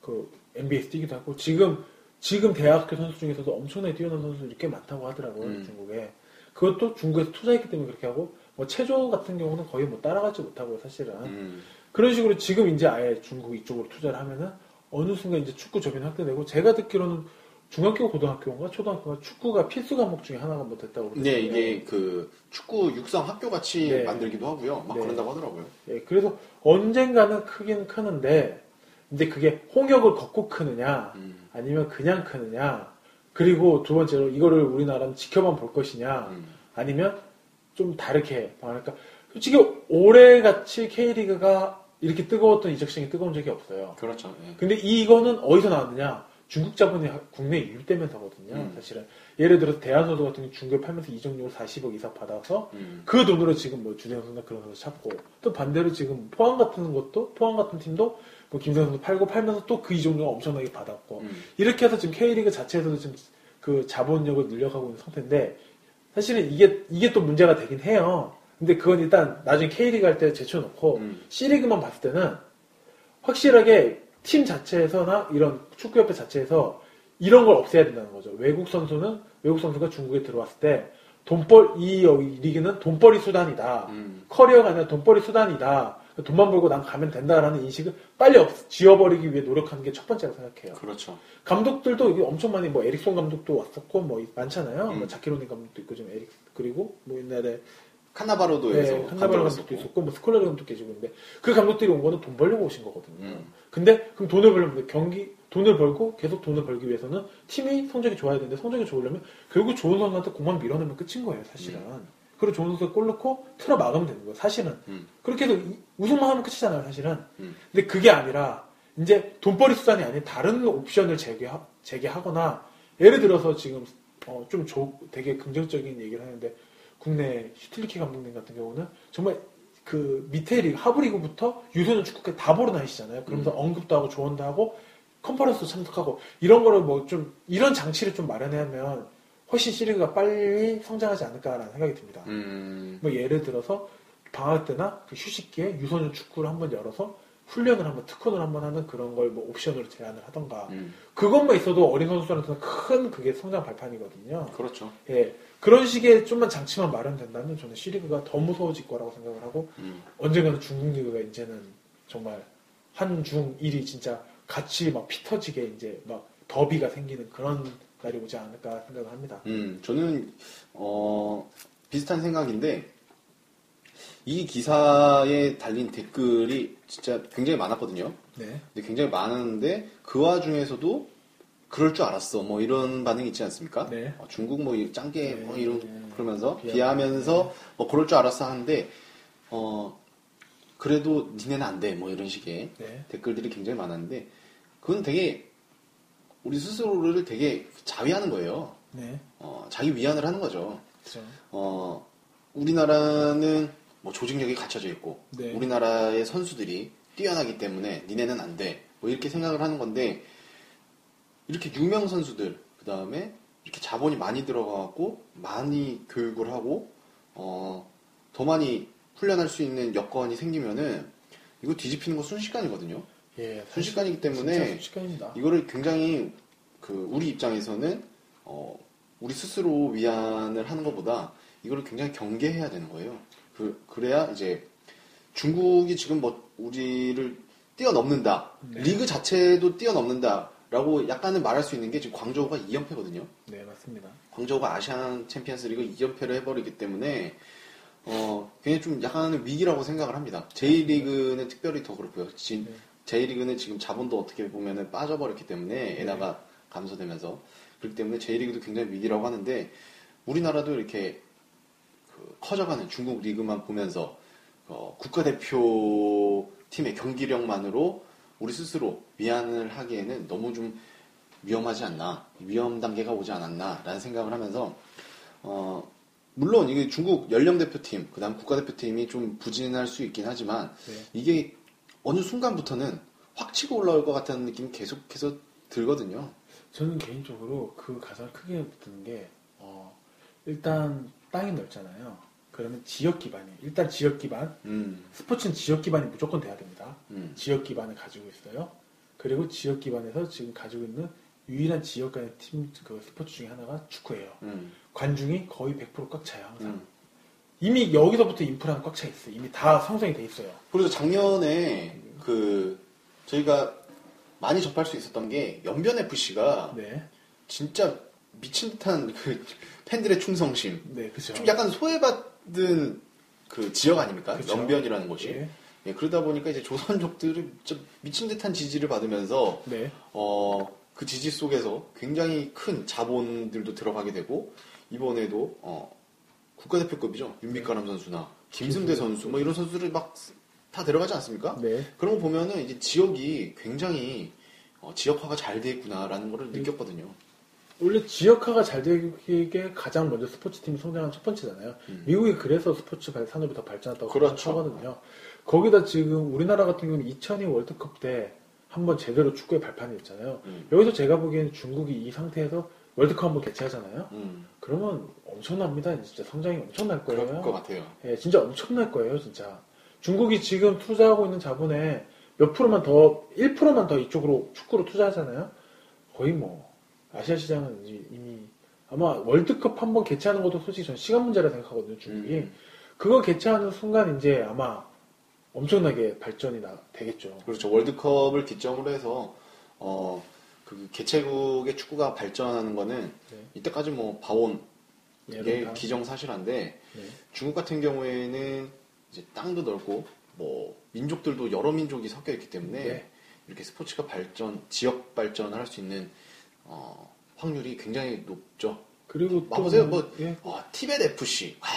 그 NBA에서 뛰기도 하고 지금 지금 대학교 선수 중에서도 엄청나게 뛰어난 선수들이 꽤 많다고 하더라고요 음. 중국에. 그것도 중국에서 투자했기 때문에 그렇게 하고 뭐 체조 같은 경우는 거의 뭐 따라가지 못하고 사실은 음, 그런 식으로 지금 이제 아예 중국 이쪽으로 투자를 하면은 어느 순간 이제 축구 저변이 확대되고 제가 듣기로는 중학교 고등학교인가 초등학교가 축구가 필수 과목 중에 하나가 뭐 됐다고 그러더라고요. 이게 그 축구 육성 학교 같이 네. 만들기도 하고요. 막 네. 그런다고 하더라고요. 예, 그래서 언젠가는 크긴 크는데 이제 그게 홍역을 걷고 크느냐 음, 아니면 그냥 크느냐 그리고 두 번째로 이거를 우리나라는 지켜만 볼 것이냐 음, 아니면 좀 다르게 그러니까 솔직히 올해 같이 K리그가 이렇게 뜨거웠던 이적 시장이 뜨거운 적이 없어요. 그렇죠. 예. 근데 이거는 어디서 나왔느냐? 중국 자본이 국내에 유입되면서거든요. 음. 사실은 예를 들어서 대한선수 같은 경우 중국에 팔면서 이적료를 40억 이상 받아서 음, 그 돈으로 지금 뭐 주대영 선수나 그런 선수 찾고 또 반대로 지금 포항 같은 것도 포항 같은 팀도 뭐 김세현 선수 팔고 팔면서 또 그 이적료가 엄청나게 받았고 음, 이렇게 해서 지금 K리그 자체에서도 지금 그 자본력을 늘려가고 있는 상태인데 사실은 이게 이게 또 문제가 되긴 해요. 근데 그건 일단 나중에 K리그 할 때 제쳐놓고 음. C리그만 봤을 때는 확실하게 팀 자체에서나 이런 축구협회 자체에서 이런 걸 없애야 된다는 거죠. 외국 선수는 외국 선수가 중국에 들어왔을 때 돈벌 이 여기 리그는 돈벌이 수단이다. 음, 커리어가 아니라 돈벌이 수단이다. 돈만 벌고 난 가면 된다라는 인식을 빨리 없- 지워버리기 위해 노력하는 게 첫 번째라고 생각해요. 그렇죠. 감독들도 엄청 많이 뭐 에릭손 감독도 왔었고 뭐 많잖아요. 음. 뭐 자케로니 감독도 있고 지금 에릭 그리고 뭐 옛날에 카나바로도에서 네, 한나발 감독도 있었고 뭐 스콜라리 감독도 계시고 있는데 그 감독들이 온 거는 돈 벌려고 오신 거거든요. 음. 근데 그럼 돈을 벌려면 경기 돈을 벌고 계속 돈을 벌기 위해서는 팀이 성적이 좋아야 되는데 성적이 좋으려면 결국 좋은 선수한테 공만 밀어내면 끝인 거예요, 사실은. 그리고 좋은 선수가 골 넣고 틀어 막으면 되는 거예요, 사실은. 음. 그렇게 해서 이- 우승만 하면 끝이잖아요, 사실은. 음. 근데 그게 아니라 이제 돈벌이 수단이 아닌 다른 옵션을 제기하, 제기하거나 예를 들어서 지금 어, 좀 조- 되게 긍정적인 얘기를 하는데 국내 슈틸리케 감독님 같은 경우는 정말 그 밑에 리그 하부 리그부터 유소년 축구까지 다 보러 다니시잖아요. 그러면서 언급도 하고 조언도 하고 컨퍼런스 참석하고 이런 거를 뭐 좀 이런 장치를 좀 마련하면 훨씬 시리즈가 빨리 성장하지 않을까라는 생각이 듭니다. 음, 뭐 예를 들어서 방학 때나 그 휴식기에 유소년 축구를 한번 열어서 훈련을 한번 특훈을 한번 하는 그런 걸 뭐 옵션으로 제안을 하던가 음, 그것만 있어도 어린 선수들한테는 큰 그게 성장 발판이거든요. 그렇죠. 예 그런 식의 좀만 장치만 마련된다면 저는 C리그가 더 무서워질 거라고 생각을 하고 음, 언젠가는 중국 리그가 이제는 정말 한중 일이 진짜 같이 막 피터지게 이제 막 더비가 생기는 그런 날이 오지 않을까 생각을 합니다. 음, 저는 어, 비슷한 생각인데 이 기사에 달린 댓글이 진짜 굉장히 많았거든요. 네. 근데 굉장히 많았는데 그 와중에서도 그럴 줄 알았어. 뭐 이런 반응이 있지 않습니까? 네. 어, 중국 뭐 이- 짱게 네. 뭐 이런 네. 그러면서 비하- 비하면서 뭐 그럴 줄 알았어 하는데 어 그래도 니네는 안 돼. 뭐 이런 식의 네. 댓글들이 굉장히 많았는데 그건 되게 우리 스스로를 되게 자위하는 거예요. 네. 어, 자기 위안을 하는 거죠. 그렇죠. 어, 우리나라는 뭐 조직력이 갖춰져 있고 네. 우리나라의 선수들이 뛰어나기 때문에 니네는 안 돼. 뭐 이렇게 생각을 하는 건데 이렇게 유명 선수들 그 다음에 이렇게 자본이 많이 들어가고 많이 교육을 하고 어, 더 많이 훈련할 수 있는 여건이 생기면은 이거 뒤집히는 거 순식간이거든요. 예, 순식간이기 때문에. 이거를 굉장히 그 우리 입장에서는 어, 우리 스스로 위안을 하는 것보다 이거를 굉장히 경계해야 되는 거예요. 그 그래야 이제 중국이 지금 뭐 우리를 뛰어넘는다. 네. 리그 자체도 뛰어넘는다 라고 약간은 말할 수 있는 게 지금 광저우가 2연패거든요. 네, 맞습니다. 광저우가 아시안 챔피언스 리그 2연패를 해버리기 때문에 어, 굉장히 좀 약간의 위기라고 생각을 합니다. J리그는 특별히 더 그렇고요. 지, 네. J리그는 지금 자본도 어떻게 보면 빠져버렸기 때문에 엔화가 감소되면서 그렇기 때문에 J리그도 굉장히 위기라고 하는데 우리나라도 이렇게 그 커져가는 중국 리그만 보면서 어, 국가대표 팀의 경기력만으로 우리 스스로 위안을 하기에는 너무 좀 위험하지 않나 위험 단계가 오지 않았나라는 생각을 하면서 어, 물론 이게 중국 연령 대표팀 그다음 국가대표팀이 좀 부진할 수 있긴 하지만 네. 이게 어느 순간부터는 확 치고 올라올 것 같다는 느낌이 계속해서 들거든요. 저는 개인적으로 그 가장 크게 드는 게 어, 일단 땅이 넓잖아요. 그러면 지역 기반이 일단 지역 기반 음, 스포츠는 지역 기반이 무조건 돼야 됩니다. 음, 지역 기반을 가지고 있어요. 그리고 지역 기반에서 지금 가지고 있는 유일한 지역 간의 팀 그 스포츠 중에 하나가 축구예요. 음, 관중이 거의 100%꽉 차요 항상. 음. 이미 여기서부터 인프라는 꽉 차 있어요. 이미 다 성성이 돼 있어요. 그래서 작년에 그 저희가 많이 접할 수 있었던 게 연변 FC가 네, 진짜 미친 듯한 그 팬들의 충성심, 네, 그죠. 좀 약간 소외받은 그 지역 아닙니까? 그쵸. 연변이라는 곳이. 예. 예, 그러다 보니까 이제 조선족들이 진짜 미친 듯한 지지를 받으면서 네, 어, 그 지지 속에서 굉장히 큰 자본들도 들어가게 되고 이번에도 어, 국가대표급이죠 윤빛가람 선수나 김승대 선수 뭐 이런 선수들이 막 다 들어가지 않습니까? 네. 그런 거 보면은 이제 지역이 굉장히 어, 지역화가 잘 돼 있구나라는 거를 네. 느꼈거든요. 원래 지역화가 잘 되게 가장 먼저 스포츠 팀이 성장한 첫 번째잖아요. 음. 미국이 그래서 스포츠 발- 산업이 더 발전했다고 그렇죠. 하거든요. 거기다 지금 우리나라 같은 경우는 2002 월드컵 때 한번 제대로 축구의 발판이 있잖아요. 음. 여기서 제가 보기에는 중국이 이 상태에서 월드컵 한번 개최하잖아요. 음, 그러면 엄청납니다. 진짜 성장이 엄청날 그럴 거예요. 것 같아요. 예, 진짜 엄청날 거예요, 진짜. 중국이 지금 투자하고 있는 자본의 몇 프로만 더, 1%만 더 이쪽으로 축구로 투자하잖아요. 거의 뭐, 아시아 시장은 이미 아마 월드컵 한 번 개최하는 것도 솔직히 전 시간 문제라 생각하거든요, 중국이. 음. 그거 개최하는 순간 이제 아마 엄청나게 발전이 나, 되겠죠. 그렇죠. 월드컵을 기점으로 해서 어, 그 개최국의 축구가 발전하는 거는 네. 이때까지 뭐 봐온 예, 이게 다- 기정사실한데 네. 중국 같은 경우에는 이제 땅도 넓고 뭐 민족들도 여러 민족이 섞여 있기 때문에 네. 이렇게 스포츠가 발전, 지역 발전을 할 수 있는 어, 확률이 굉장히 높죠. 그리고 아, 보세요. 뭐 예. 와, 티벳 FC. 와,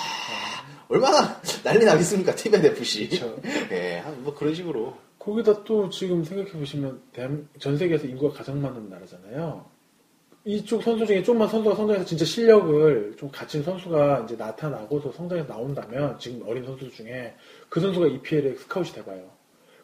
얼마나 난리 나겠습니까? 티벳 FC. 그렇죠. 예, 한- 뭐 그런 식으로. 거기다 또 지금 생각해 보시면 전 세계에서 인구가 가장 많은 나라잖아요. 이쪽 선수 중에 좀만 선수가 성장해서 진짜 실력을 좀 갖춘 선수가 이제 나타나고서 성장해서 나온다면 지금 어린 선수 중에 그 선수가 EPL에 스카웃이 돼봐요.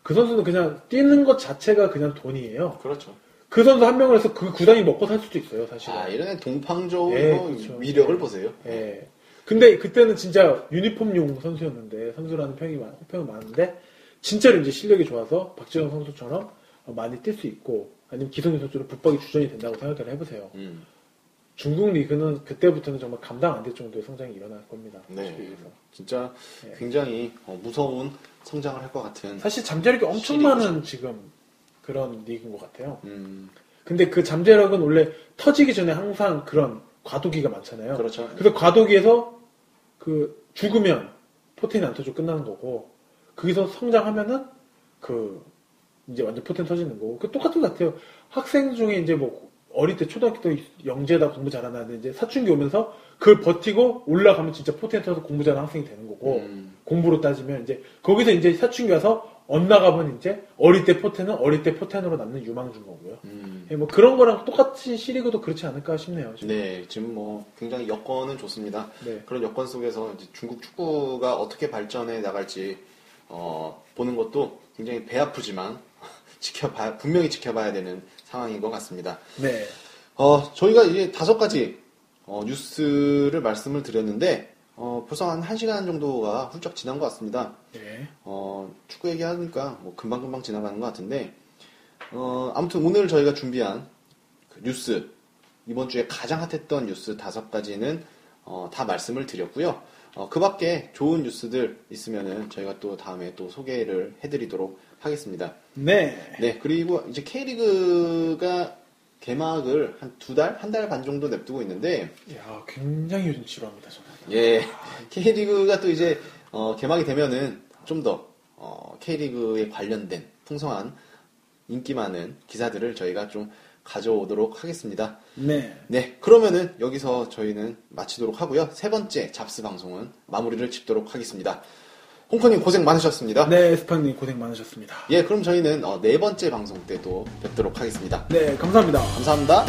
그 선수는 그냥 뛰는 것 자체가 그냥 돈이에요. 그렇죠. 그 선수 한 명을 해서 그 구단이 먹고 살 수도 있어요, 사실은. 아, 이런 동팡저우 예, 뭐 그렇죠. 위력을 보세요. 예. 근데 그때는 진짜 유니폼용 선수였는데 선수라는 평이 많, 호평이 많은데 진짜로 이제 실력이 좋아서 박지성 선수처럼 많이 뛸 수 있고 아니면 기성용 선수로 붙박이 주전이 된다고 생각을 해보세요. 음. 중국 리그는 그때부터는 정말 감당 안 될 정도의 성장이 일어날 겁니다. 네. 진짜 예. 굉장히 어, 무서운 성장을 할 것 같은. 사실 잠재력이 엄청. 많은 지금 그런 리그인 것 같아요. 음, 근데 그 잠재력은 원래 터지기 전에 항상 그런 과도기가 많잖아요. 그렇죠. 그래서 과도기에서 그 죽으면 포텐이 안 터지고 끝나는 거고 거기서 성장하면은 그 이제 완전 포텐 터지는 거고 그 똑같은 것 같아요. 학생 중에 이제 뭐 어릴 때 초등학교 때 영재다 공부 잘하는 애들 이제 사춘기 오면서 그걸 버티고 올라가면 진짜 포텐 터서 공부 잘하는 학생이 되는 거고 음, 공부로 따지면 이제 거기서 이제 사춘기 와서 엇나가면 이제 어릴 때 포텐은 어릴 때 포텐으로 남는 유망주인 거고요. 음. 예, 뭐 그런 거랑 똑같이 C리그도 그렇지 않을까 싶네요. 지금. 네, 지금 뭐 굉장히 여건은 좋습니다. 네. 그런 여건 속에서 이제 중국 축구가 어떻게 발전해 나갈지 어, 보는 것도 굉장히 배 아프지만 지켜봐 분명히 지켜봐야 되는 상황인 것 같습니다. 네. 어, 저희가 이제 다섯 가지 어, 뉴스를 말씀을 드렸는데 어, 벌써 한 1시간 정도가 훌쩍 지난 것 같습니다. 네. 어, 축구 얘기하니까 뭐 금방금방 지나가는 것 같은데 어, 아무튼 오늘 저희가 준비한 그 뉴스 이번 주에 가장 핫했던 뉴스 다섯 가지는 어, 다 말씀을 드렸고요. 어, 그 밖에 좋은 뉴스들 있으면은 저희가 또 다음에 또 소개를 해드리도록 하겠습니다. 네. 네, 그리고 이제 K리그가 개막을 한 두 달, 한 달 반 정도 냅두고 있는데, 야, 굉장히 요즘 지루합니다, 저는. 예, K리그가 또 이제, 어, 개막이 되면은 좀더 어, K리그에 관련된 풍성한 인기 많은 기사들을 저희가 좀 가져오도록 하겠습니다. 네. 네, 그러면은 여기서 저희는 마치도록 하고요. 세 번째 잡스 방송은 마무리를 짓도록 하겠습니다. 홍커님 고생 많으셨습니다. 네, 스파님 고생 많으셨습니다. 예, 그럼 저희는 어, 네 번째 방송 때도 뵙도록 하겠습니다. 네, 감사합니다. 감사합니다.